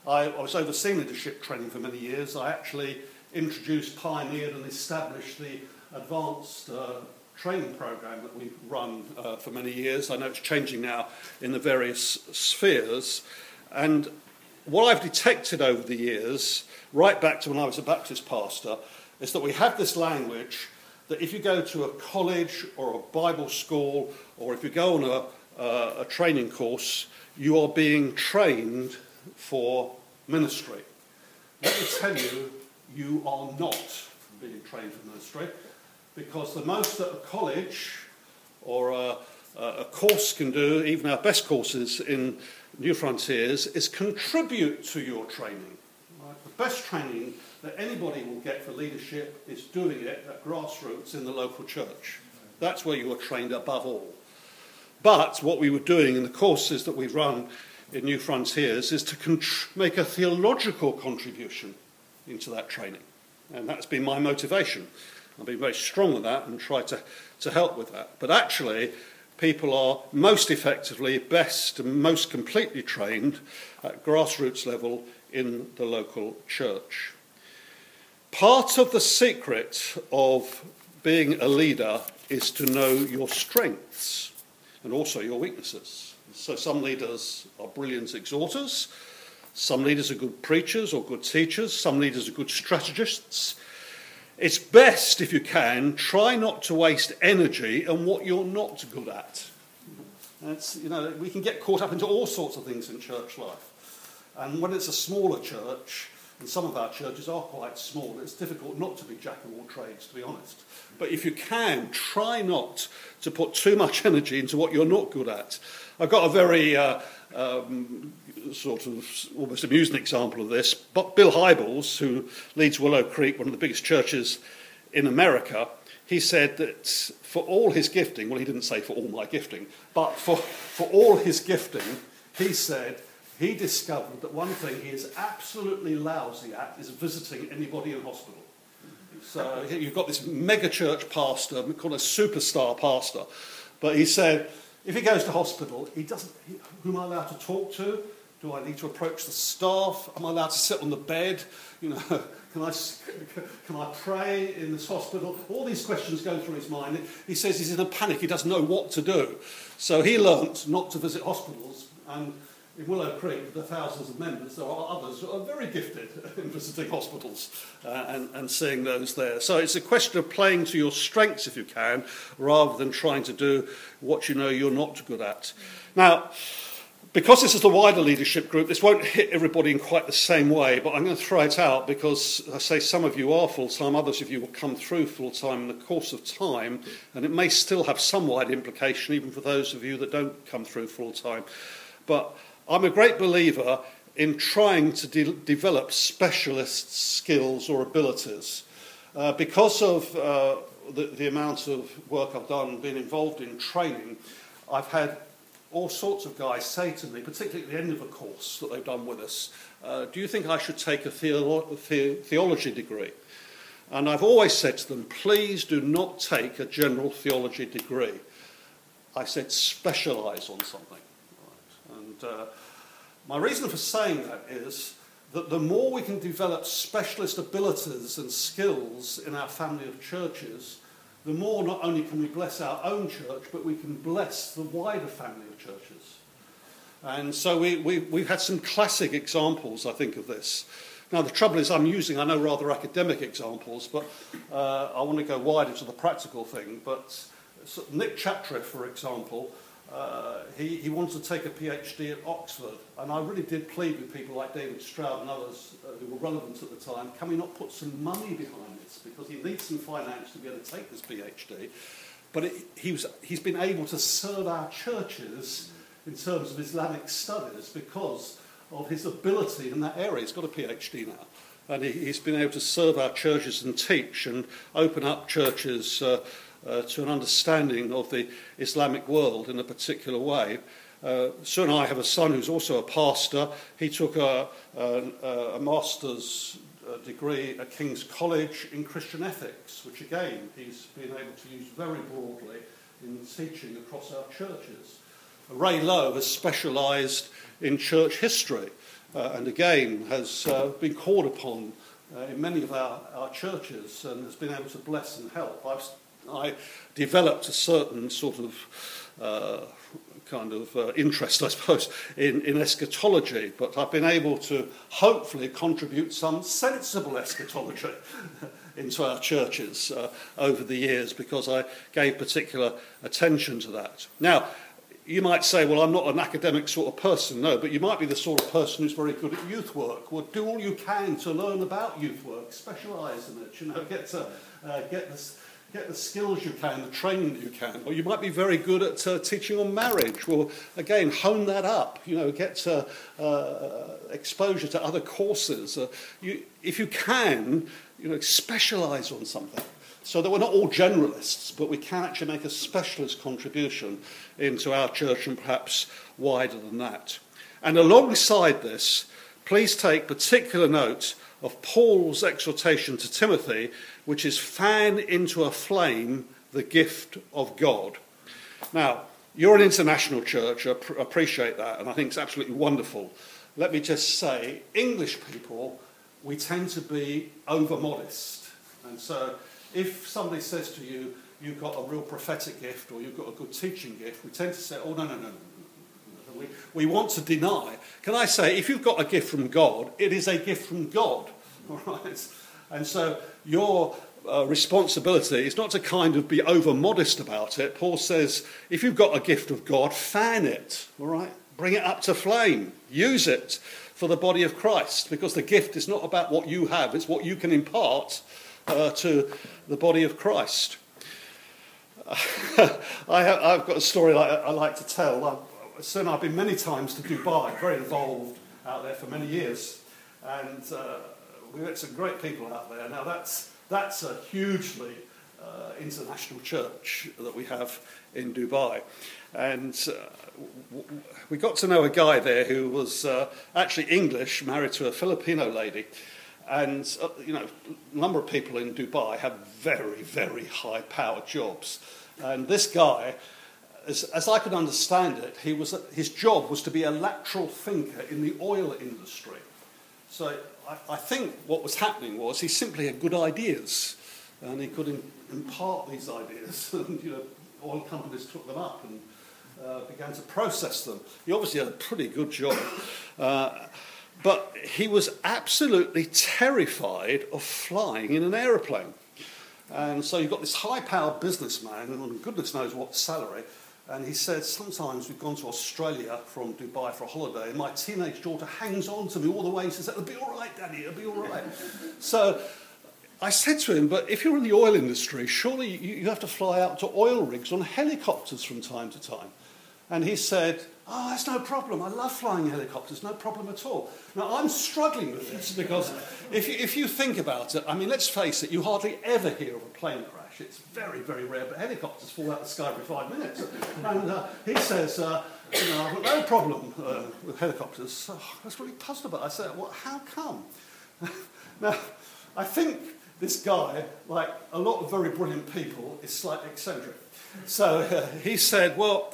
I, I was overseeing leadership training for many years. I actually introduced, pioneered, and established the advanced uh, training program that we've run uh, for many years. I know it's changing now in the various spheres. And what I've detected over the years, right back to when I was a Baptist pastor, is that we have this language that if you go to a college or a Bible school or if you go on a, uh, a training course, you are being trained for ministry. Let me tell you, you are not being trained for ministry because the most that a college or a, a course can do, even our best courses in New Frontiers, is contribute to your training. Right? The best training that anybody will get for leadership is doing it at grassroots in the local church. That's where you are trained above all. But what we were doing in the courses that we run in New Frontiers is to make a theological contribution into that training. And that's been my motivation. I've been very strong on that and try to, to help with that. But actually, people are most effectively, best, and most completely trained at grassroots level in the local church. Part of the secret of being a leader is to know your strengths and also your weaknesses. So, some leaders are brilliant exhorters, some leaders are good preachers or good teachers, some leaders are good strategists, it's best, if you can, try not to waste energy on what you're not good at. It's, you know, we can get caught up into all sorts of things in church life. And when it's a smaller church, and some of our churches are quite small, it's difficult not to be jack of all trades, to be honest. But if you can, try not to put too much [LAUGHS] energy into what you're not good at. I've got a very uh, um, sort of almost amusing example of this. But Bill Hybels, who leads Willow Creek, one of the biggest churches in America, he said that for all his gifting, well, he didn't say for all my gifting, but for, for all his gifting, he said he discovered that one thing he is absolutely lousy at is visiting anybody in hospital. So you've got this mega church pastor, we call a superstar pastor, but he said if he goes to hospital, he doesn't. He, who am I allowed to talk to? Do I need to approach the staff? Am I allowed to sit on the bed? You know, [LAUGHS] can I, [LAUGHS] can I pray in this hospital? All these questions go through his mind. He says he's in a panic. He doesn't know what to do. So he learnt not to visit hospitals. And in Willow Creek, with the thousands of members, there are others who are very gifted [LAUGHS] in visiting hospitals uh, and, and seeing those there. So it's a question of playing to your strengths if you can, rather than trying to do what you know you're not good at. Now, because this is the wider leadership group, this won't hit everybody in quite the same way, but I'm going to throw it out because I say some of you are full time, others of you will come through full time in the course of time, and it may still have some wide implication even for those of you that don't come through full time. But I'm a great believer in trying to de- develop specialist skills or abilities. Uh, because of uh, the, the amount of work I've done being involved in training, I've had all sorts of guys say to me, particularly at the end of a course that they've done with us, uh, do you think I should take a, theolo- the- theology degree? And I've always said to them, please do not take a general theology degree. I said, specialise on something. Right. And uh, my reason for saying that is that the more we can develop specialist abilities and skills in our family of churches, the more not only can we bless our own church, but we can bless the wider family of churches. And so we, we, we've had some classic examples, I think, of this. Now, the trouble is, I'm using, I know, rather academic examples, but uh, I want to go wider to the practical thing. But Nick Chatriff, for example, uh, he, he wanted to take a PhD at Oxford, and I really did plead with people like David Stroud and others uh, who were relevant at the time, can we not put some money behind this? Because he needs some finance to be able to take this PhD. But it, he was, he's been able to serve our churches in terms of Islamic studies because of his ability in that area. He's got a PhD now. And he, has been able to serve our churches and teach and open up churches uh, uh, to an understanding of the Islamic world in a particular way. Uh, Sue and I have a son who's also a pastor. He took a, a, a master's uh, degree at King's College in Christian ethics, which again he's been able to use very broadly in teaching across our churches. Ray Lowe has specialised in church history uh, and again has uh, been called upon uh, in many of our, our churches and has been able to bless and help. I've I developed a certain sort of uh, kind of uh, interest, I suppose, in, in eschatology, but I've been able to hopefully contribute some sensible eschatology [LAUGHS] into our churches uh, over the years because I gave particular attention to that. Now, you might say, well, I'm not an academic sort of person. No, but you might be the sort of person who's very good at youth work. Well, do all you can to learn about youth work, specialise in it, you know, get to uh, get this get the skills you can, the training that you can. Or you might be very good at uh, teaching on marriage. Well, again, hone that up. You know, get uh, uh, exposure to other courses. Uh, you, if you can, you know, specialise on something. So that we're not all generalists, but we can actually make a specialist contribution into our church and perhaps wider than that. And alongside this, please take particular note of Paul's exhortation to Timothy which is fan into a flame the gift of God. Now, you're an international church, I appreciate that, and I think it's absolutely wonderful. Let me just say, English people, we tend to be over modest. And so, if somebody says to you, you've got a real prophetic gift or you've got a good teaching gift, we tend to say, oh, no, no, no, no. We, we want to deny. Can I say, if you've got a gift from God, it is a gift from God. [LAUGHS] All right? And so your uh, responsibility is not to kind of be over modest about it. Paul says, if you've got a gift of God, fan it, all right? Bring it up to flame. Use it for the body of Christ because the gift is not about what you have, it's what you can impart uh, to the body of Christ. [LAUGHS] I have, got a story I, I like to tell. I've, I've been many times to Dubai, very involved out there for many years. And uh, we met some great people out there. Now, that's, that's a hugely uh, international church that we have in Dubai. And uh, we got to know a guy there who was uh, actually English, married to a Filipino lady. And, uh, you know, a number of people in Dubai have very, very high powered jobs. And this guy, as, as I could understand it, he was, his job was to be a lateral thinker in the oil industry. So I, I think what was happening was he simply had good ideas and he could in, impart these ideas [LAUGHS] and you know, oil companies took them up and uh, began to process them. He obviously had a pretty good job. Uh, but he was absolutely terrified of flying in an aeroplane. And so you've got this high powered businessman, and goodness knows what salary, and he said, Sometimes we've gone to Australia from Dubai for a holiday, and my teenage daughter hangs on to me all the way. She says, It'll be all right, Daddy, it'll be all right. [LAUGHS] so I said to him, But if you're in the oil industry, surely you have to fly out to oil rigs on helicopters from time to time. And he said, Oh, that's no problem. I love flying helicopters, no problem at all. Now, I'm struggling with this because if you, if you think about it, I mean, let's face it, you hardly ever hear of a plane crash it's very, very rare, but helicopters fall out of the sky every five minutes. And uh, he says, uh, you know, I've got no problem uh, with helicopters. Oh, I was really puzzled about it. I said, well, how come? [LAUGHS] now, I think this guy, like a lot of very brilliant people, is slightly eccentric. So uh, he said, well,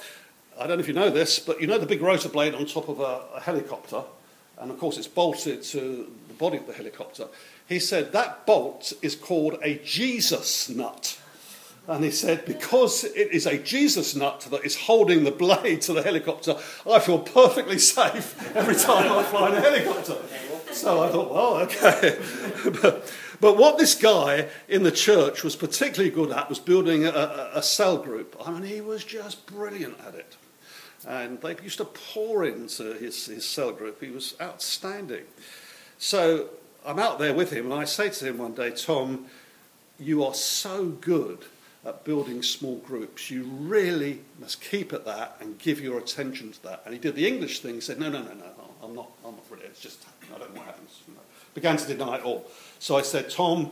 I don't know if you know this, but you know the big rotor blade on top of a, a helicopter, and of course it's bolted to the body of the helicopter he said that bolt is called a Jesus nut. And he said, because it is a Jesus nut that is holding the blade to the helicopter, I feel perfectly safe every time I fly in a helicopter. So I thought, well, okay. [LAUGHS] but, but, what this guy in the church was particularly good at was building a, a, cell group. I mean, he was just brilliant at it. And they used to pour into his, his cell group. He was outstanding. So I'm out there with him, and I say to him one day, Tom, you are so good at building small groups. You really must keep at that and give your attention to that. And he did the English thing. Said, no, no, no, no, I'm not, I'm not really. It's just, I don't know what happens. Began to deny it all. So I said, Tom,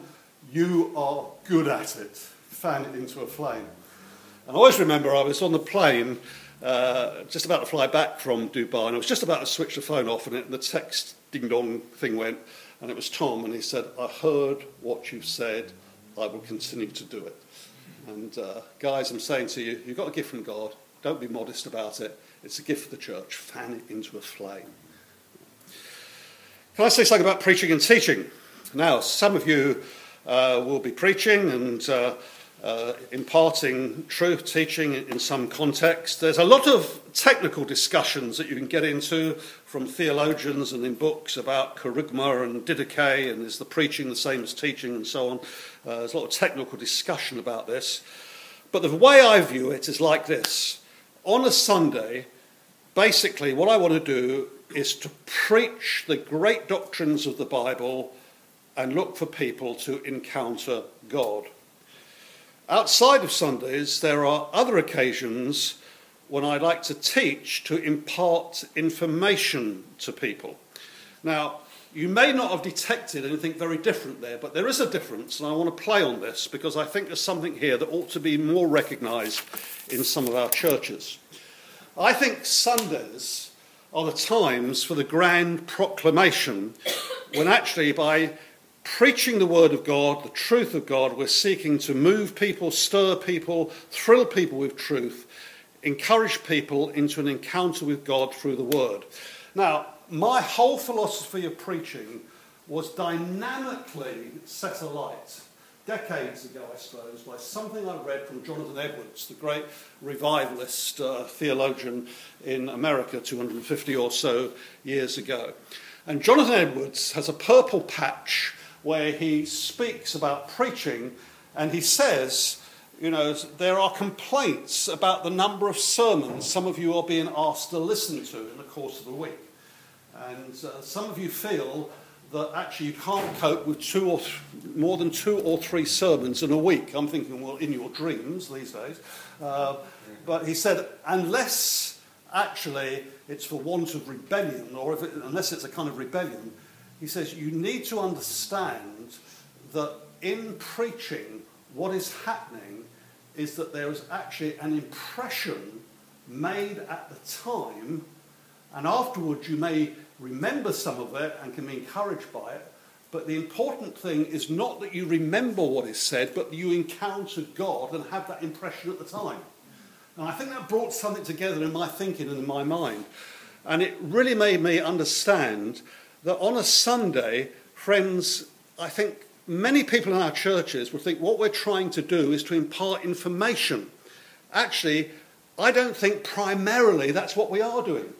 you are good at it. Fan it into a flame. And I always remember I was on the plane uh, just about to fly back from Dubai, and I was just about to switch the phone off, and it, the text ding dong thing went, and it was Tom, and he said, I heard what you said, I will continue to do it. And uh, guys, I'm saying to you, you've got a gift from God, don't be modest about it. It's a gift for the church. Fan it into a flame. Can I say something about preaching and teaching? Now, some of you uh, will be preaching and uh, uh, imparting truth, teaching in some context. There's a lot of technical discussions that you can get into from theologians and in books about kerygma and didache, and is the preaching the same as teaching and so on. Uh, there's a lot of technical discussion about this. But the way I view it is like this. On a Sunday, basically what I want to do is to preach the great doctrines of the Bible and look for people to encounter God. Outside of Sundays, there are other occasions when I like to teach to impart information to people. Now, you may not have detected anything very different there, but there is a difference, and I want to play on this because I think there's something here that ought to be more recognised in some of our churches. I think Sundays are the times for the grand proclamation when actually, by preaching the word of God, the truth of God. We're seeking to move people, stir people, thrill people with truth, encourage people into an encounter with God through the word. Now, my whole philosophy of preaching was dynamically set alight decades ago, I suppose, by something I read from Jonathan Edwards, the great revivalist uh, theologian in America 250 or so years ago. And Jonathan Edwards has a purple patch where he speaks about preaching and he says, you know, there are complaints about the number of sermons some of you are being asked to listen to in the course of the week. And uh, some of you feel that actually you can't cope with two or th- more than two or three sermons in a week. I'm thinking, well, in your dreams these days. Uh, but he said, unless actually it's for want of rebellion, or it, unless it's a kind of rebellion, he says you need to understand that in preaching, what is happening is that there is actually an impression made at the time, and afterwards you may remember some of it and can be encouraged by it. But the important thing is not that you remember what is said, but you encounter God and have that impression at the time. And I think that brought something together in my thinking and in my mind. And it really made me understand that on a Sunday, friends, I think many people in our churches will think what we're trying to do is to impart information. Actually, I don't think primarily that's what we are doing.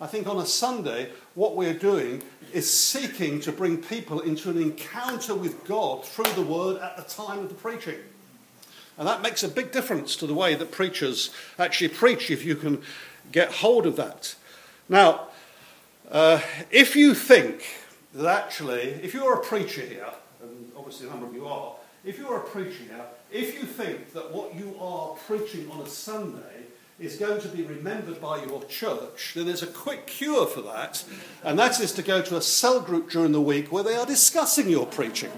I think on a Sunday, what we're doing is seeking to bring people into an encounter with God through the word at the time of the preaching. And that makes a big difference to the way that preachers actually preach if you can get hold of that. Now, uh, if you think that actually, if you're a preacher here, and obviously a number of you are, if you're a preacher here, if you think that what you are preaching on a Sunday is going to be remembered by your church, then there's a quick cure for that, and that is to go to a cell group during the week where they are discussing your preaching,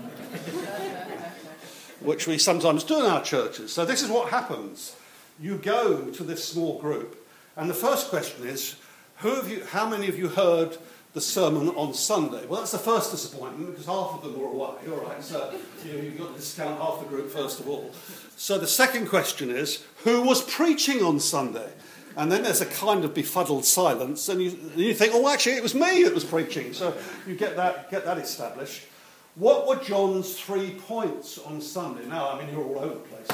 which we sometimes do in our churches. So this is what happens. You go to this small group, and the first question is, who have you, how many of you heard the sermon on Sunday? Well, that's the first disappointment because half of them were away. All right, so you know, you've got to discount half the group first of all. So the second question is, who was preaching on Sunday? And then there's a kind of befuddled silence, and you, and you think, oh, actually, it was me that was preaching. So you get that, get that established. What were John's three points on Sunday? Now, I mean, you're all over the place.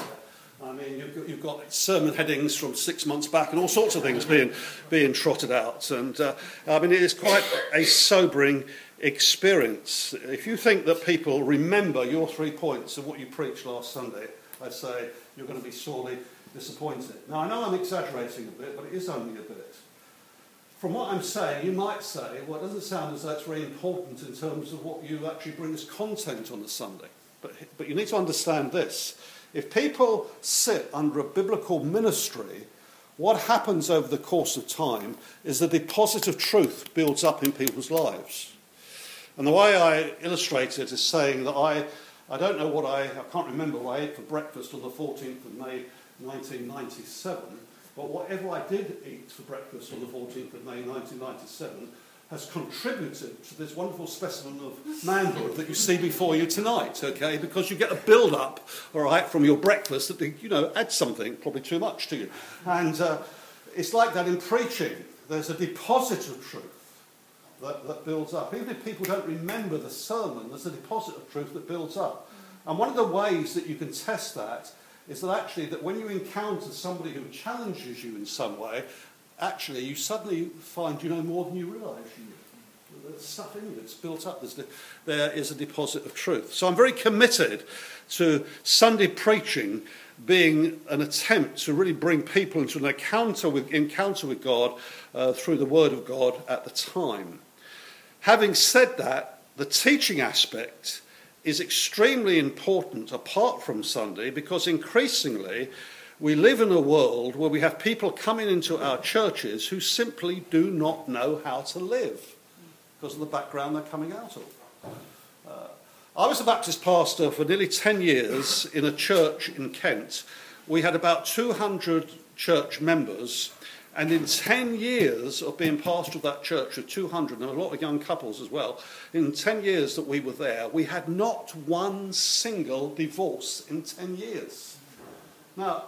I mean, you've got, you've got, sermon headings from six months back and all sorts of things being, being trotted out. And uh, I mean, it is quite a sobering experience. If you think that people remember your three points of what you preached last Sunday, I say you're going to be sorely disappointed. Now, I know I'm exaggerating a bit, but it is only a bit. From what I'm saying, you might say, well, it doesn't sound as though it's very important in terms of what you actually bring as content on a Sunday. But, but you need to understand this. If people sit under a biblical ministry, what happens over the course of time is the deposit of truth builds up in people's lives. And the way I illustrate it is saying that I, I don't know what I, I can't remember what I ate for breakfast on the 14th of May 1997, but whatever I did eat for breakfast on the 14th of May 1997 has contributed to this wonderful specimen of manhood that you see before you tonight, okay? Because you get a build up, all right, from your breakfast that, you know, adds something, probably too much to you. And uh, it's like that in preaching. There's a deposit of truth that, that builds up. Even if people don't remember the sermon, there's a deposit of truth that builds up. And one of the ways that you can test that is that actually that when you encounter somebody who challenges you in some way, actually you suddenly find you know more than you realise you. There's stuff in you that's built up. There's the, there is a deposit of truth. So I'm very committed to Sunday preaching being an attempt to really bring people into an encounter with, encounter with God uh, through the Word of God at the time. Having said that, the teaching aspect is extremely important apart from Sunday because increasingly we live in a world where we have people coming into our churches who simply do not know how to live because of the background they're coming out of. Uh, I was a Baptist pastor for nearly 10 years in a church in Kent. We had about 200 church members and in 10 years of being pastor of that church with 200 and a lot of young couples as well, in 10 years that we were there, we had not one single divorce in 10 years. Now,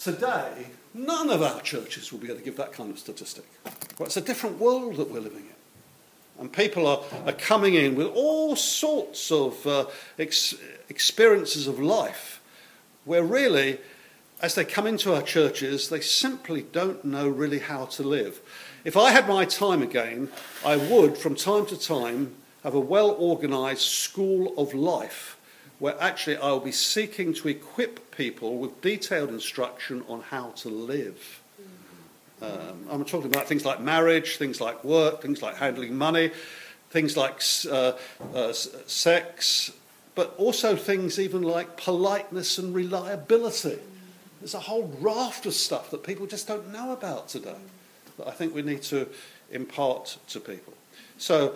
today, none of our churches will be able to give that kind of statistic. Well, it's a different world that we're living in. And people are, are coming in with all sorts of uh, ex- experiences of life where really as they come into our churches, they simply don't know really how to live. If I had my time again, I would, from time to time, have a well organised school of life where actually I will be seeking to equip people with detailed instruction on how to live. Um, I'm talking about things like marriage, things like work, things like handling money, things like uh, uh, sex, but also things even like politeness and reliability. There's a whole raft of stuff that people just don't know about today that I think we need to impart to people. So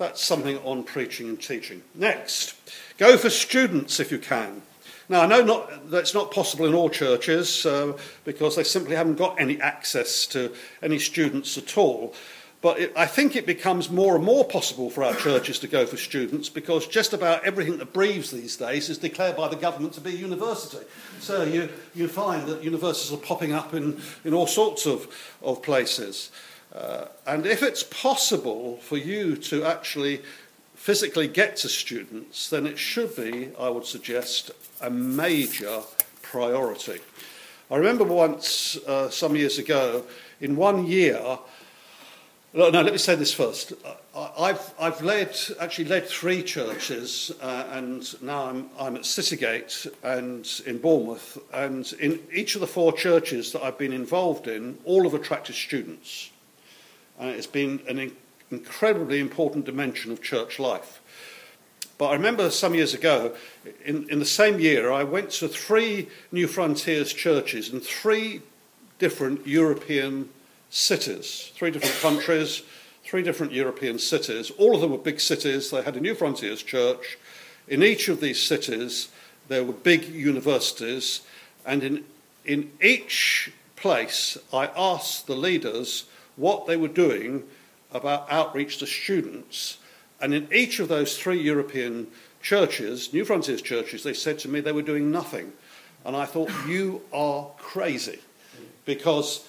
that's something on preaching and teaching. Next, go for students if you can. Now, I know not, that's not possible in all churches uh, because they simply haven't got any access to any students at all. But it, I think it becomes more and more possible for our churches to go for students because just about everything that breathes these days is declared by the government to be a university. So you, you find that universities are popping up in, in all sorts of, of places. Uh, and if it's possible for you to actually physically get to students, then it should be, I would suggest, a major priority. I remember once, uh, some years ago, in one year, no, let me say this first. I've, I've led, actually led three churches, uh, and now I'm, I'm at Citygate and in Bournemouth. And in each of the four churches that I've been involved in, all have attracted students. And it's been an in- incredibly important dimension of church life. But I remember some years ago, in, in the same year, I went to three New Frontiers churches in three different European cities, three different countries, three different European cities. All of them were big cities. They had a New Frontiers church. In each of these cities, there were big universities, and in, in each place, I asked the leaders what they were doing about outreach to students. And in each of those three European churches, New Frontiers churches, they said to me they were doing nothing. And I thought, you are crazy. Because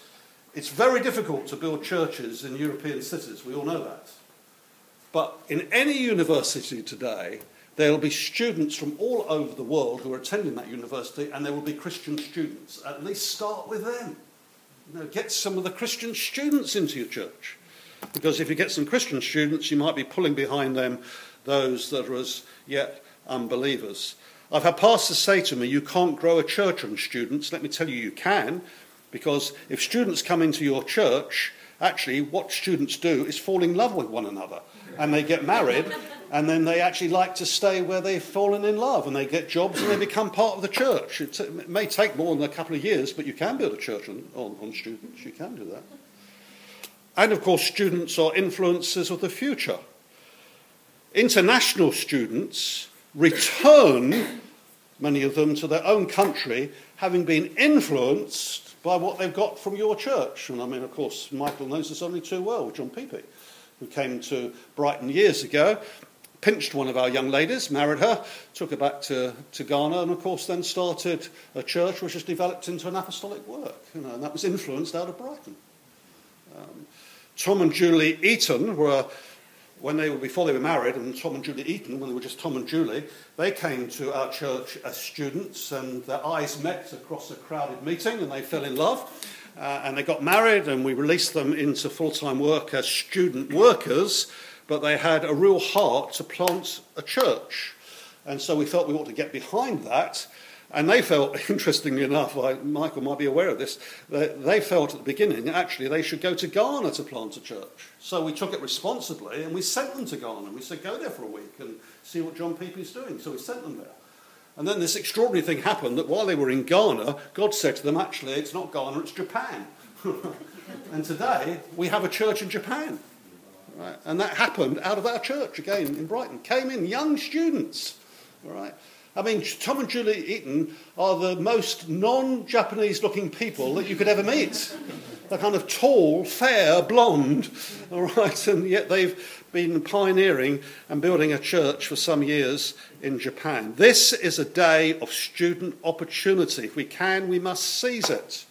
it's very difficult to build churches in European cities, we all know that. But in any university today, there will be students from all over the world who are attending that university, and there will be Christian students. At least start with them. You know, get some of the Christian students into your church. Because if you get some Christian students, you might be pulling behind them those that are as yet unbelievers. I've had pastors say to me, You can't grow a church on students. Let me tell you, you can, because if students come into your church, actually, what students do is fall in love with one another. And they get married, and then they actually like to stay where they've fallen in love, and they get jobs and they become part of the church. It, it may take more than a couple of years, but you can build a church on, on, on students. You can do that. And of course, students are influencers of the future. International students return, many of them, to their own country, having been influenced by what they've got from your church. And I mean, of course, Michael knows this only too well, John Pepe, who came to Brighton years ago, pinched one of our young ladies, married her, took her back to, to Ghana, and of course then started a church which has developed into an apostolic work. You know, and that was influenced out of Brighton. Um, Tom and Julie Eaton were when they were before they were married, and Tom and Julie Eaton, when they were just Tom and Julie, they came to our church as students, and their eyes met across a crowded meeting, and they fell in love, uh, and they got married, and we released them into full-time work as student workers, but they had a real heart to plant a church, and so we felt we ought to get behind that. And they felt, [LAUGHS] interestingly enough, I, Michael might be aware of this, they, they felt at the beginning actually they should go to Ghana to plant a church. So we took it responsibly and we sent them to Ghana. We said, go there for a week and see what John Pepe's doing. So we sent them there. And then this extraordinary thing happened that while they were in Ghana, God said to them, actually, it's not Ghana, it's Japan. [LAUGHS] and today we have a church in Japan. Right? And that happened out of our church again in Brighton. Came in young students. All right? I mean, Tom and Julie Eaton are the most non Japanese looking people that you could ever meet. They're kind of tall, fair, blonde, all right, and yet they've been pioneering and building a church for some years in Japan. This is a day of student opportunity. If we can, we must seize it.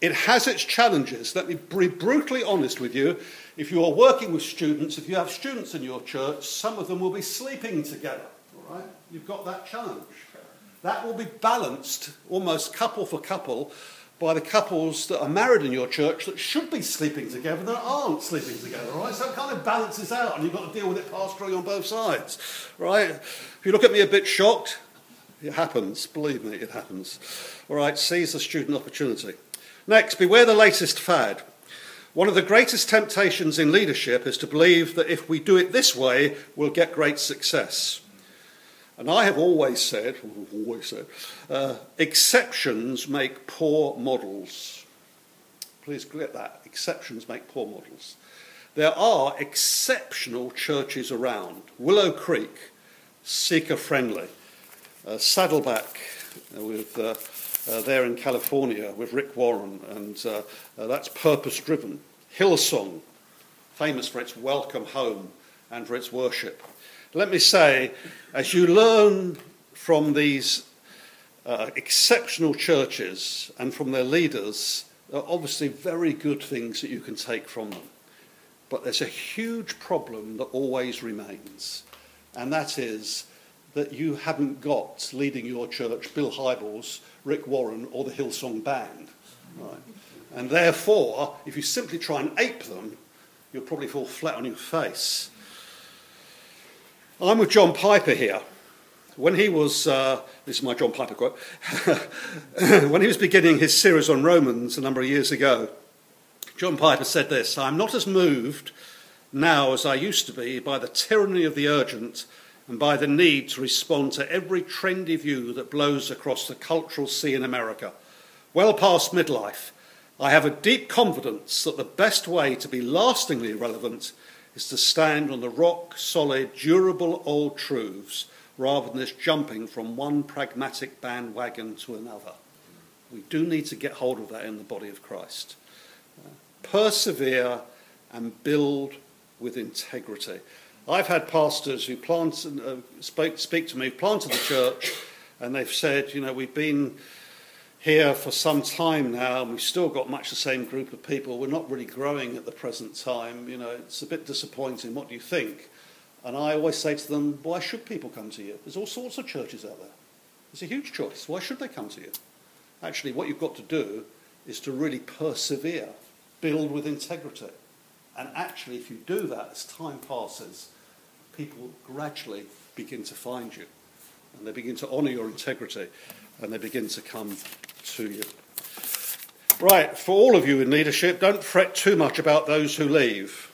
It has its challenges. Let me be brutally honest with you. If you are working with students, if you have students in your church, some of them will be sleeping together right? You've got that challenge. That will be balanced almost couple for couple by the couples that are married in your church that should be sleeping together that aren't sleeping together, right? So it kind of balances out and you've got to deal with it pastorally on both sides, right? If you look at me a bit shocked, it happens, believe me, it happens. All right, seize the student opportunity. Next, beware the latest fad. One of the greatest temptations in leadership is to believe that if we do it this way, we'll get great success. And I have always said, [LAUGHS] always said, uh, exceptions make poor models. Please get that. Exceptions make poor models. There are exceptional churches around. Willow Creek, seeker friendly. Uh, Saddleback, uh, with, uh, uh, there in California with Rick Warren, and uh, that's purpose driven. Hillsong, famous for its welcome home and for its worship let me say, as you learn from these uh, exceptional churches and from their leaders, there are obviously very good things that you can take from them. But there's a huge problem that always remains, and that is that you haven't got leading your church Bill Hybels, Rick Warren, or the Hillsong Band. Right? And therefore, if you simply try and ape them, you'll probably fall flat on your face. I'm with John Piper here. When he was, uh, this is my John Piper quote, [LAUGHS] when he was beginning his series on Romans a number of years ago, John Piper said this I'm not as moved now as I used to be by the tyranny of the urgent and by the need to respond to every trendy view that blows across the cultural sea in America. Well past midlife, I have a deep confidence that the best way to be lastingly relevant is to stand on the rock solid, durable old truths rather than just jumping from one pragmatic bandwagon to another. We do need to get hold of that in the body of Christ. Uh, persevere and build with integrity. I've had pastors who plant, uh, speak, speak to me, planted the church, and they've said, you know, we've been here for some time now, and we've still got much the same group of people. We're not really growing at the present time. You know, it's a bit disappointing. What do you think? And I always say to them, why should people come to you? There's all sorts of churches out there. It's a huge choice. Why should they come to you? Actually, what you've got to do is to really persevere, build with integrity. And actually, if you do that as time passes, people gradually begin to find you. and they begin to honour your integrity, and they begin to come to you. Right, for all of you in leadership, don't fret too much about those who leave,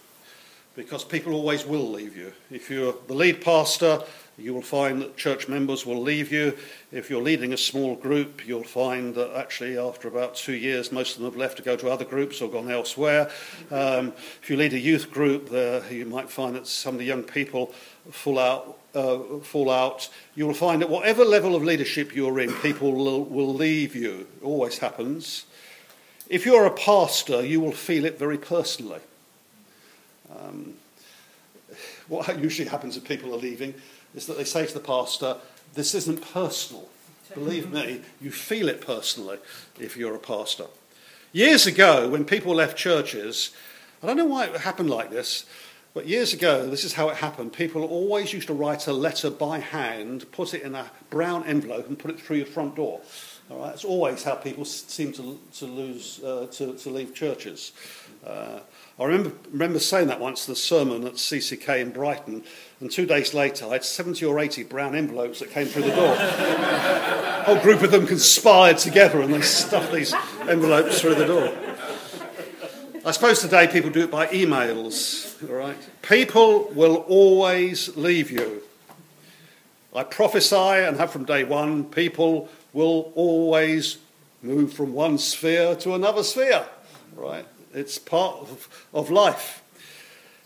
because people always will leave you. If you're the lead pastor, you will find that church members will leave you. If you're leading a small group, you'll find that actually after about two years, most of them have left to go to other groups or gone elsewhere. Um, if you lead a youth group, uh, you might find that some of the young people fall out. Uh, fall out. You will find that whatever level of leadership you're in, people will, will leave you. It always happens. If you're a pastor, you will feel it very personally. Um, [LAUGHS] what usually happens if people are leaving is that they say to the pastor, This isn't personal. Believe me, you feel it personally if you're a pastor. Years ago, when people left churches, I don't know why it happened like this, but years ago, this is how it happened. People always used to write a letter by hand, put it in a brown envelope, and put it through your front door. All right, always how people seem to, to lose uh, to, to leave churches. Uh, I remember, remember saying that once, in the sermon at CCK in Brighton, and two days later I had 70 or 80 brown envelopes that came through the door. a whole group of them conspired together and they stuffed these envelopes through the door. I suppose today people do it by emails, all right? People will always leave you. I prophesy and have from day one, people will always move from one sphere to another sphere, right? It's part of, of life.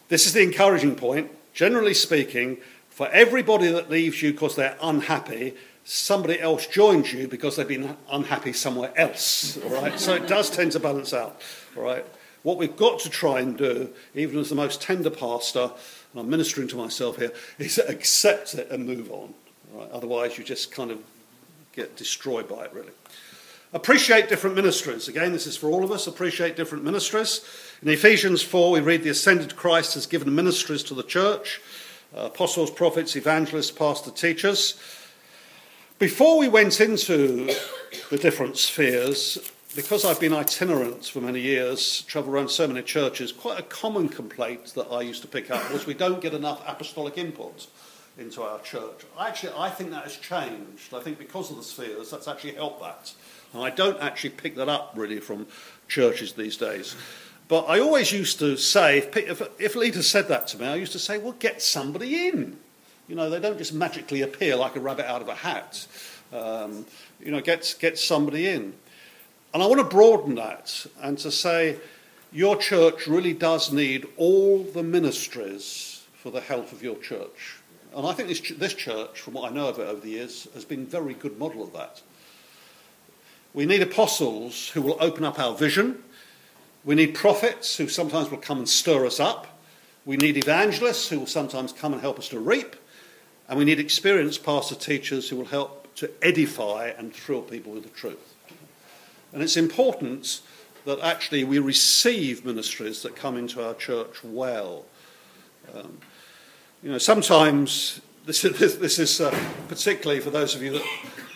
This is the encouraging point. Generally speaking, for everybody that leaves you because they're unhappy, somebody else joins you because they've been unhappy somewhere else. All right? so it does tend to balance out. All right? What we've got to try and do, even as the most tender pastor, and I'm ministering to myself here, is accept it and move on. Right? Otherwise, you just kind of get destroyed by it, really. Appreciate different ministries. Again, this is for all of us. Appreciate different ministries. In Ephesians 4, we read the ascended Christ has given ministries to the church uh, apostles, prophets, evangelists, pastors, teachers. Before we went into the different spheres, because I've been itinerant for many years, travel around so many churches, quite a common complaint that I used to pick up was we don't get enough apostolic input into our church. Actually, I think that has changed. I think because of the spheres, that's actually helped that. And I don't actually pick that up really from churches these days. But I always used to say, if, if, if leaders said that to me, I used to say, well, get somebody in. You know, they don't just magically appear like a rabbit out of a hat. Um, you know, get, get somebody in. And I want to broaden that and to say, your church really does need all the ministries for the health of your church. And I think this, this church, from what I know of it over the years, has been a very good model of that. We need apostles who will open up our vision. We need prophets who sometimes will come and stir us up. We need evangelists who will sometimes come and help us to reap. And we need experienced pastor teachers who will help to edify and thrill people with the truth. And it's important that actually we receive ministries that come into our church well. Um, you know, sometimes [LAUGHS] this is, this is uh, particularly for those of you that,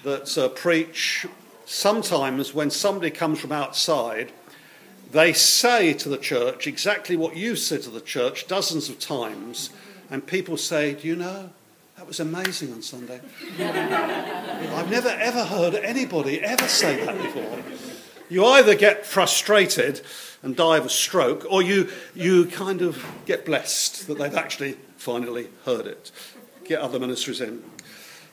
that uh, preach. Sometimes when somebody comes from outside, they say to the church exactly what you said to the church dozens of times, and people say, Do you know? That was amazing on Sunday. [LAUGHS] I've never ever heard anybody ever say that before. You either get frustrated and die of a stroke, or you, you kind of get blessed that they've actually finally heard it. Get other ministries in.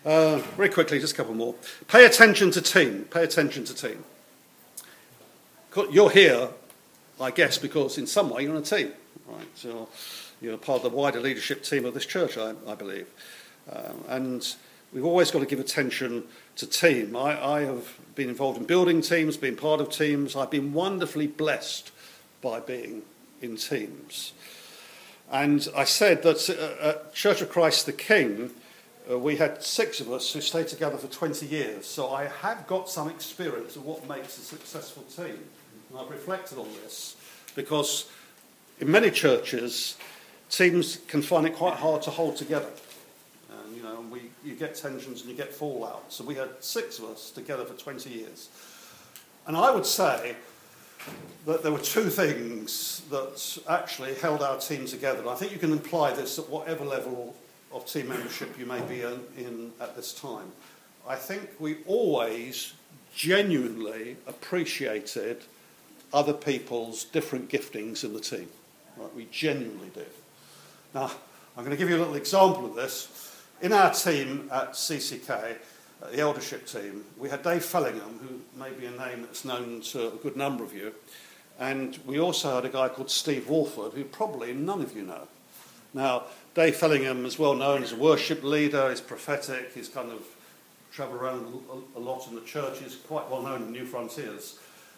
Uh, very quickly, just a couple more. Pay attention to team. Pay attention to team. You're here, I guess, because in some way you're on a team, right? So you're part of the wider leadership team of this church, I, I believe. Um, and we've always got to give attention to team. I, I have been involved in building teams, been part of teams. I've been wonderfully blessed by being in teams. And I said that uh, at Church of Christ the King, uh, we had six of us who stayed together for 20 years. So I have got some experience of what makes a successful team. And I've reflected on this because in many churches, teams can find it quite hard to hold together. And, you know, we, you get tensions and you get fallout. So we had six of us together for 20 years. And I would say that there were two things that actually held our team together. I think you can imply this at whatever level of team membership you may be in, in at this time, I think we always genuinely appreciated other people's different giftings in the team. Right? We genuinely did. Now, I'm going to give you a little example of this. In our team at CCK, uh, the eldership team, we had Dave Fellingham, who may be a name that's known to a good number of you, and we also had a guy called Steve Walford, who probably none of you know. Now, Dave Fellingham is well known as a worship leader, he's prophetic, he's kind of travelled around a lot in the churches, quite well known in New Frontiers.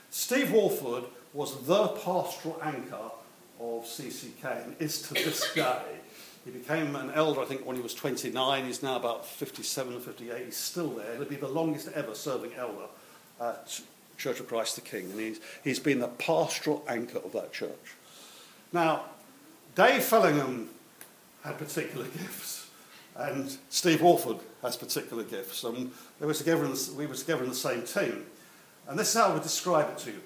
Steve Walford was the pastoral anchor of CCK and is to this [COUGHS] day. He became an elder, I think, when he was 29. He's now about 57 or 58. He's still there. He'll be the longest ever serving elder at Church of Christ the King. And he's, he's been the pastoral anchor of that church. Now, Dave Fellingham had particular gifts, and Steve Walford has particular gifts. And they were together the, we were together in the same team. And this is how I would describe it to you.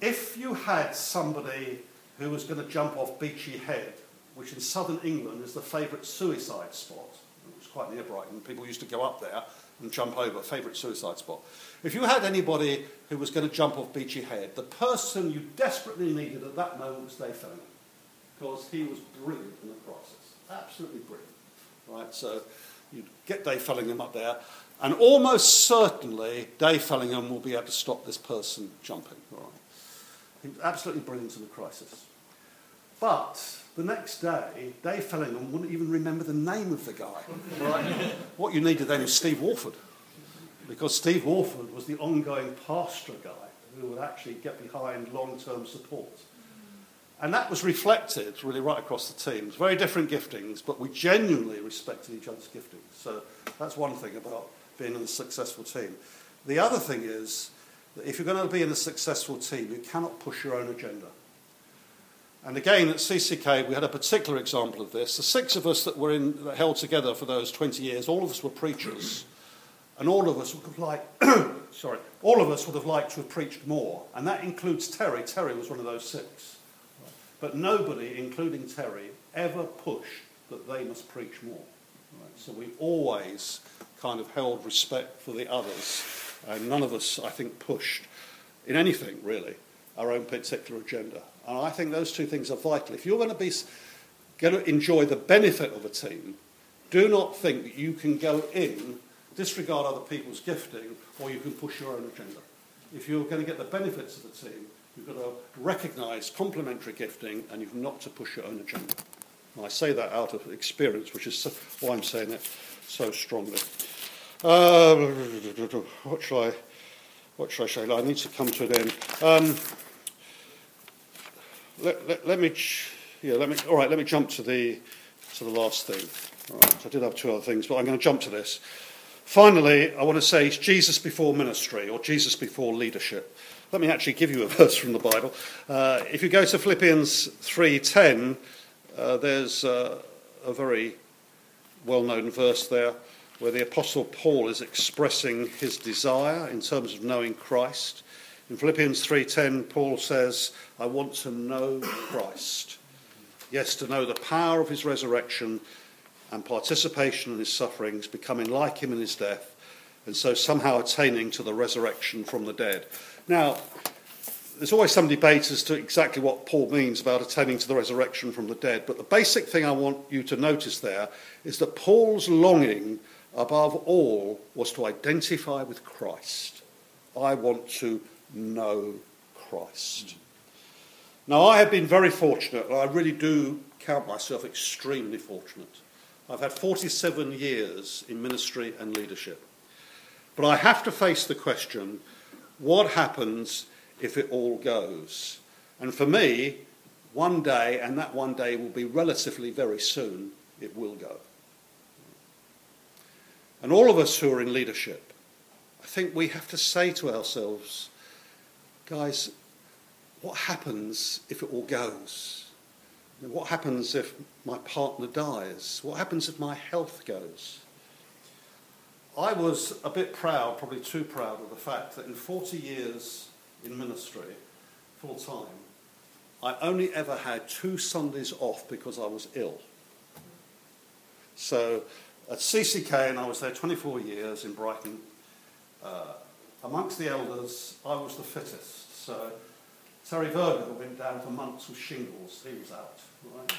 If you had somebody who was going to jump off Beachy Head, which in southern England is the favourite suicide spot, it was quite near Brighton, people used to go up there and jump over, favourite suicide spot. If you had anybody who was going to jump off Beachy Head, the person you desperately needed at that moment was Dave Fellingham, because he was brilliant in the crisis, absolutely brilliant. Right, so you get Dave Fellingham up there, and almost certainly Dave Fellingham will be able to stop this person jumping. Right. He was absolutely brilliant in the crisis. But the next day, Dave Fellingham wouldn't even remember the name of the guy. Right? what you needed then was Steve Walford. Because Steve Walford was the ongoing pastor guy who would actually get behind long term support. And that was reflected really right across the teams. Very different giftings, but we genuinely respected each other's giftings. So that's one thing about being in a successful team. The other thing is that if you're going to be in a successful team, you cannot push your own agenda. And again, at CCK, we had a particular example of this. The six of us that were in, that held together for those 20 years, all of us were preachers. And all of us would have liked, [COUGHS] sorry, all of us would have liked to have preached more. And that includes Terry. Terry was one of those six. But nobody, including Terry, ever pushed that they must preach more. Right? So we always kind of held respect for the others. And none of us, I think, pushed in anything, really, our own particular agenda. And I think those two things are vital. If you're going to be going to enjoy the benefit of a team, do not think that you can go in, disregard other people's gifting, or you can push your own agenda. If you're going to get the benefits of the team, you've got to recognise complementary gifting and you've not to push your own agenda. And I say that out of experience, which is why I'm saying it so strongly. Uh, what shall I? What shall I say? I need to come to an end. Um, let, let, let, me, yeah, let me. All right, let me jump to the to the last thing. All right, I did have two other things, but I'm going to jump to this. Finally, I want to say Jesus before ministry or Jesus before leadership. Let me actually give you a [LAUGHS] verse from the Bible. Uh, if you go to Philippians 3:10, uh, there's uh, a very well-known verse there where the apostle Paul is expressing his desire in terms of knowing Christ. In Philippians 3:10, Paul says, "I want to know Christ. Yes, to know the power of his resurrection and participation in his sufferings, becoming like him in his death, and so somehow attaining to the resurrection from the dead." Now, there's always some debate as to exactly what Paul means about attaining to the resurrection from the dead, but the basic thing I want you to notice there is that Paul's longing above all was to identify with Christ. I want to know Christ. Now, I have been very fortunate, and I really do count myself extremely fortunate. I've had 47 years in ministry and leadership. But I have to face the question what happens if it all goes? And for me, one day, and that one day will be relatively very soon, it will go. And all of us who are in leadership, I think we have to say to ourselves, guys, what happens if it all goes? What happens if my partner dies? What happens if my health goes? I was a bit proud, probably too proud, of the fact that in 40 years in ministry, full time, I only ever had two Sundays off because I was ill. So at CCK, and I was there 24 years in Brighton, uh, amongst the elders, I was the fittest. So Terry Virgo went down for months with shingles. He was out. Right?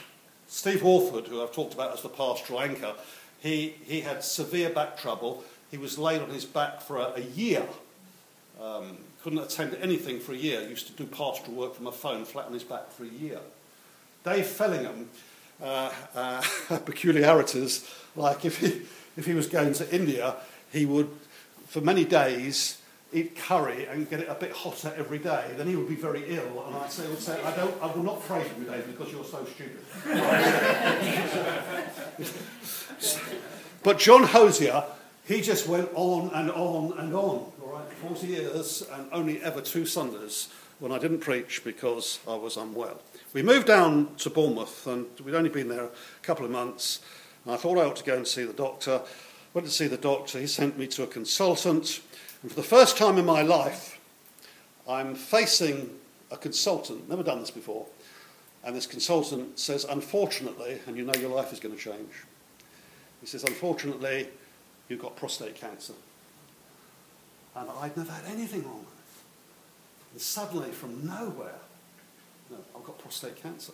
Steve Walford, who I've talked about as the pastoral anchor, he, he had severe back trouble. He was laid on his back for a, a year. Um, couldn't attend anything for a year. Used to do pastoral work from a phone, flat on his back for a year. Dave Fellingham, uh, uh, [LAUGHS] peculiarities, like if he, if he was going to India, he would, for many days, eat curry and get it a bit hotter every day, then he would be very ill. And say, would say I, don't, I will not pray for you, Dave, because you're so stupid. but John Hosier, he just went on and on and on, all right, 40 years and only ever two Sundays when I didn't preach because I was unwell. We moved down to Bournemouth and we'd only been there a couple of months. And I thought I ought to go and see the doctor. Went to see the doctor. He sent me to a consultant. And for the first time in my life, I'm facing a consultant, never done this before. And this consultant says, unfortunately, and you know your life is going to change. He says, unfortunately, you've got prostate cancer. And I'd never had anything wrong with it. And suddenly, from nowhere, no, I've got prostate cancer.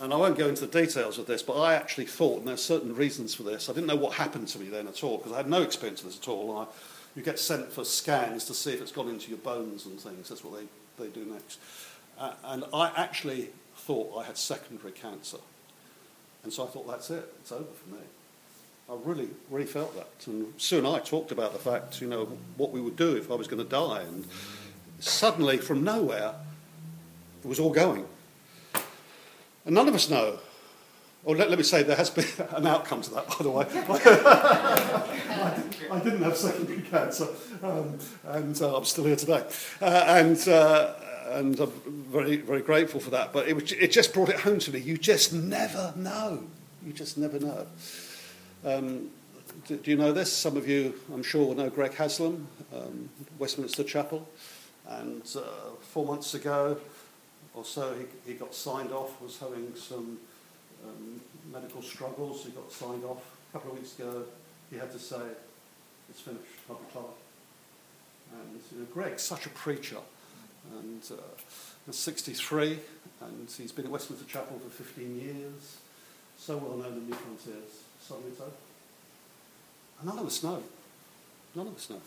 And I won't go into the details of this, but I actually thought, and there's certain reasons for this, I didn't know what happened to me then at all, because I had no experience of this at all. You get sent for scans to see if it's gone into your bones and things. That's what they, they do next. Uh, and I actually thought I had secondary cancer. And so I thought, that's it, it's over for me. I really, really felt that. And Sue and I talked about the fact, you know, what we would do if I was going to die. And suddenly, from nowhere, it was all going. And none of us know. Or let, let me say, there has been [LAUGHS] an outcome to that, by the way. I, [LAUGHS] [LAUGHS] I, didn't have secondary cancer, um, and uh, I'm still here today. Uh, and, uh, and I'm very, very grateful for that. But it, it just brought it home to me. You just never know. You just never know. Um, do, do, you know this? Some of you, I'm sure, will know Greg Haslam, um, Westminster Chapel. And uh, four months ago, or so, he, he got signed off, was having some um, medical struggles. He got signed off. A couple of weeks ago, he had to say, it's finished, I'll be Clark. And you know, Greg's such a preacher. And uh, he's 63, and he's been at Westminster Chapel for 15 years. So well known in New Frontiers. Suddenly it's over. And none of us know. None of us know.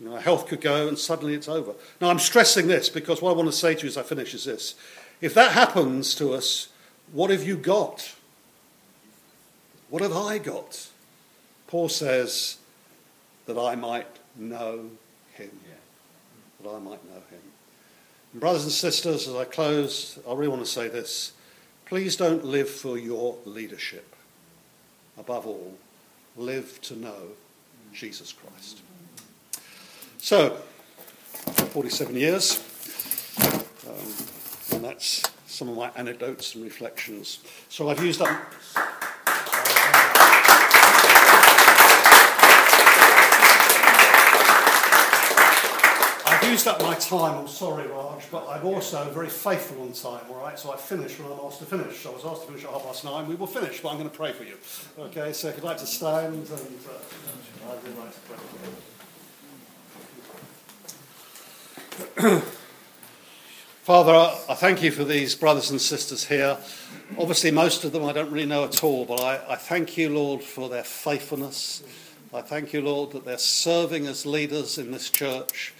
You know, our health could go and suddenly it's over. Now, I'm stressing this because what I want to say to you as I finish is this. If that happens to us, what have you got? What have I got? Paul says that I might know him. That I might know him. And brothers and sisters, as I close, I really want to say this. Please don't live for your leadership. Above all, live to know Jesus Christ. So, 47 years, um, and that's some of my anecdotes and reflections. So I've used up. I've used up my time, I'm sorry, Raj, but I'm also very faithful on time, all right? So I finish when I'm asked to finish. I was asked to finish at half past nine. We will finish, but I'm going to pray for you. Okay, so if you'd like to stand, and uh, [CLEARS THROAT] I'd really like to pray for [CLEARS THROAT] you. Father, I thank you for these brothers and sisters here. Obviously, most of them I don't really know at all, but I, I, thank you, Lord, for their faithfulness. I thank you, Lord, that they're serving as leaders in this church.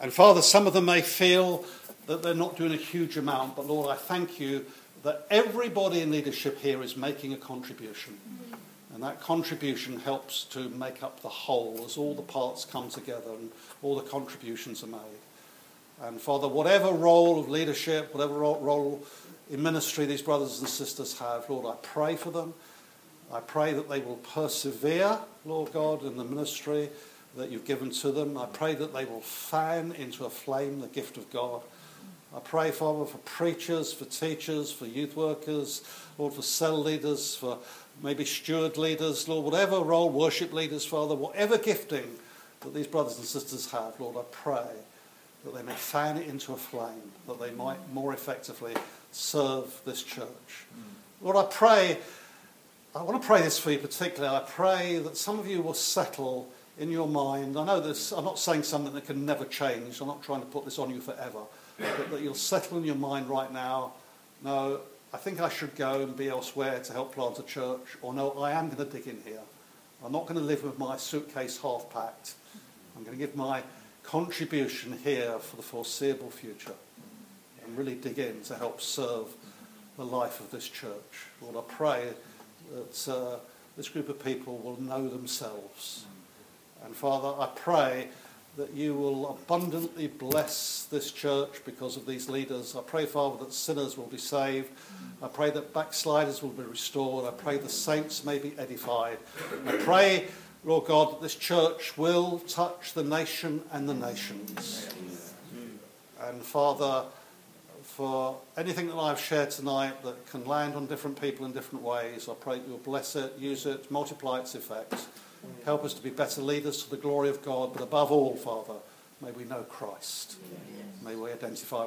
And Father, some of them may feel that they're not doing a huge amount, but Lord, I thank you that everybody in leadership here is making a contribution. And that contribution helps to make up the whole as all the parts come together and all the contributions are made. And Father, whatever role of leadership, whatever role in ministry these brothers and sisters have, Lord, I pray for them. I pray that they will persevere, Lord God, in the ministry that you've given to them. I pray that they will fan into a flame the gift of God. I pray, Father, for preachers, for teachers, for youth workers, Lord, for cell leaders, for maybe steward leaders, Lord, whatever role, worship leaders, Father, whatever gifting that these brothers and sisters have, Lord, I pray that they may fan it into a flame, that they might more effectively serve this church. Mm. Lord, I pray, I want to pray this for you particularly. I pray that some of you will settle in your mind. I know this, I'm not saying something that can never change. I'm not trying to put this on you forever. But that you'll settle in your mind right now. No, I think I should go and be elsewhere to help plant a church. Or no, I am going to dig in here. I'm not going to live with my suitcase half packed. I'm going to give my contribution here for the foreseeable future and really dig in to help serve the life of this church. Lord, I pray that uh, this group of people will know themselves. And Father, I pray that you will abundantly bless this church because of these leaders. I pray, Father, that sinners will be saved. I pray that backsliders will be restored. I pray the saints may be edified. I pray, Lord God, that this church will touch the nation and the nations. And Father, for anything that I've shared tonight that can land on different people in different ways, I pray that you'll bless it, use it, multiply its effects. Help us to be better leaders to the glory of God, but above all, Father, may we know Christ. May we identify with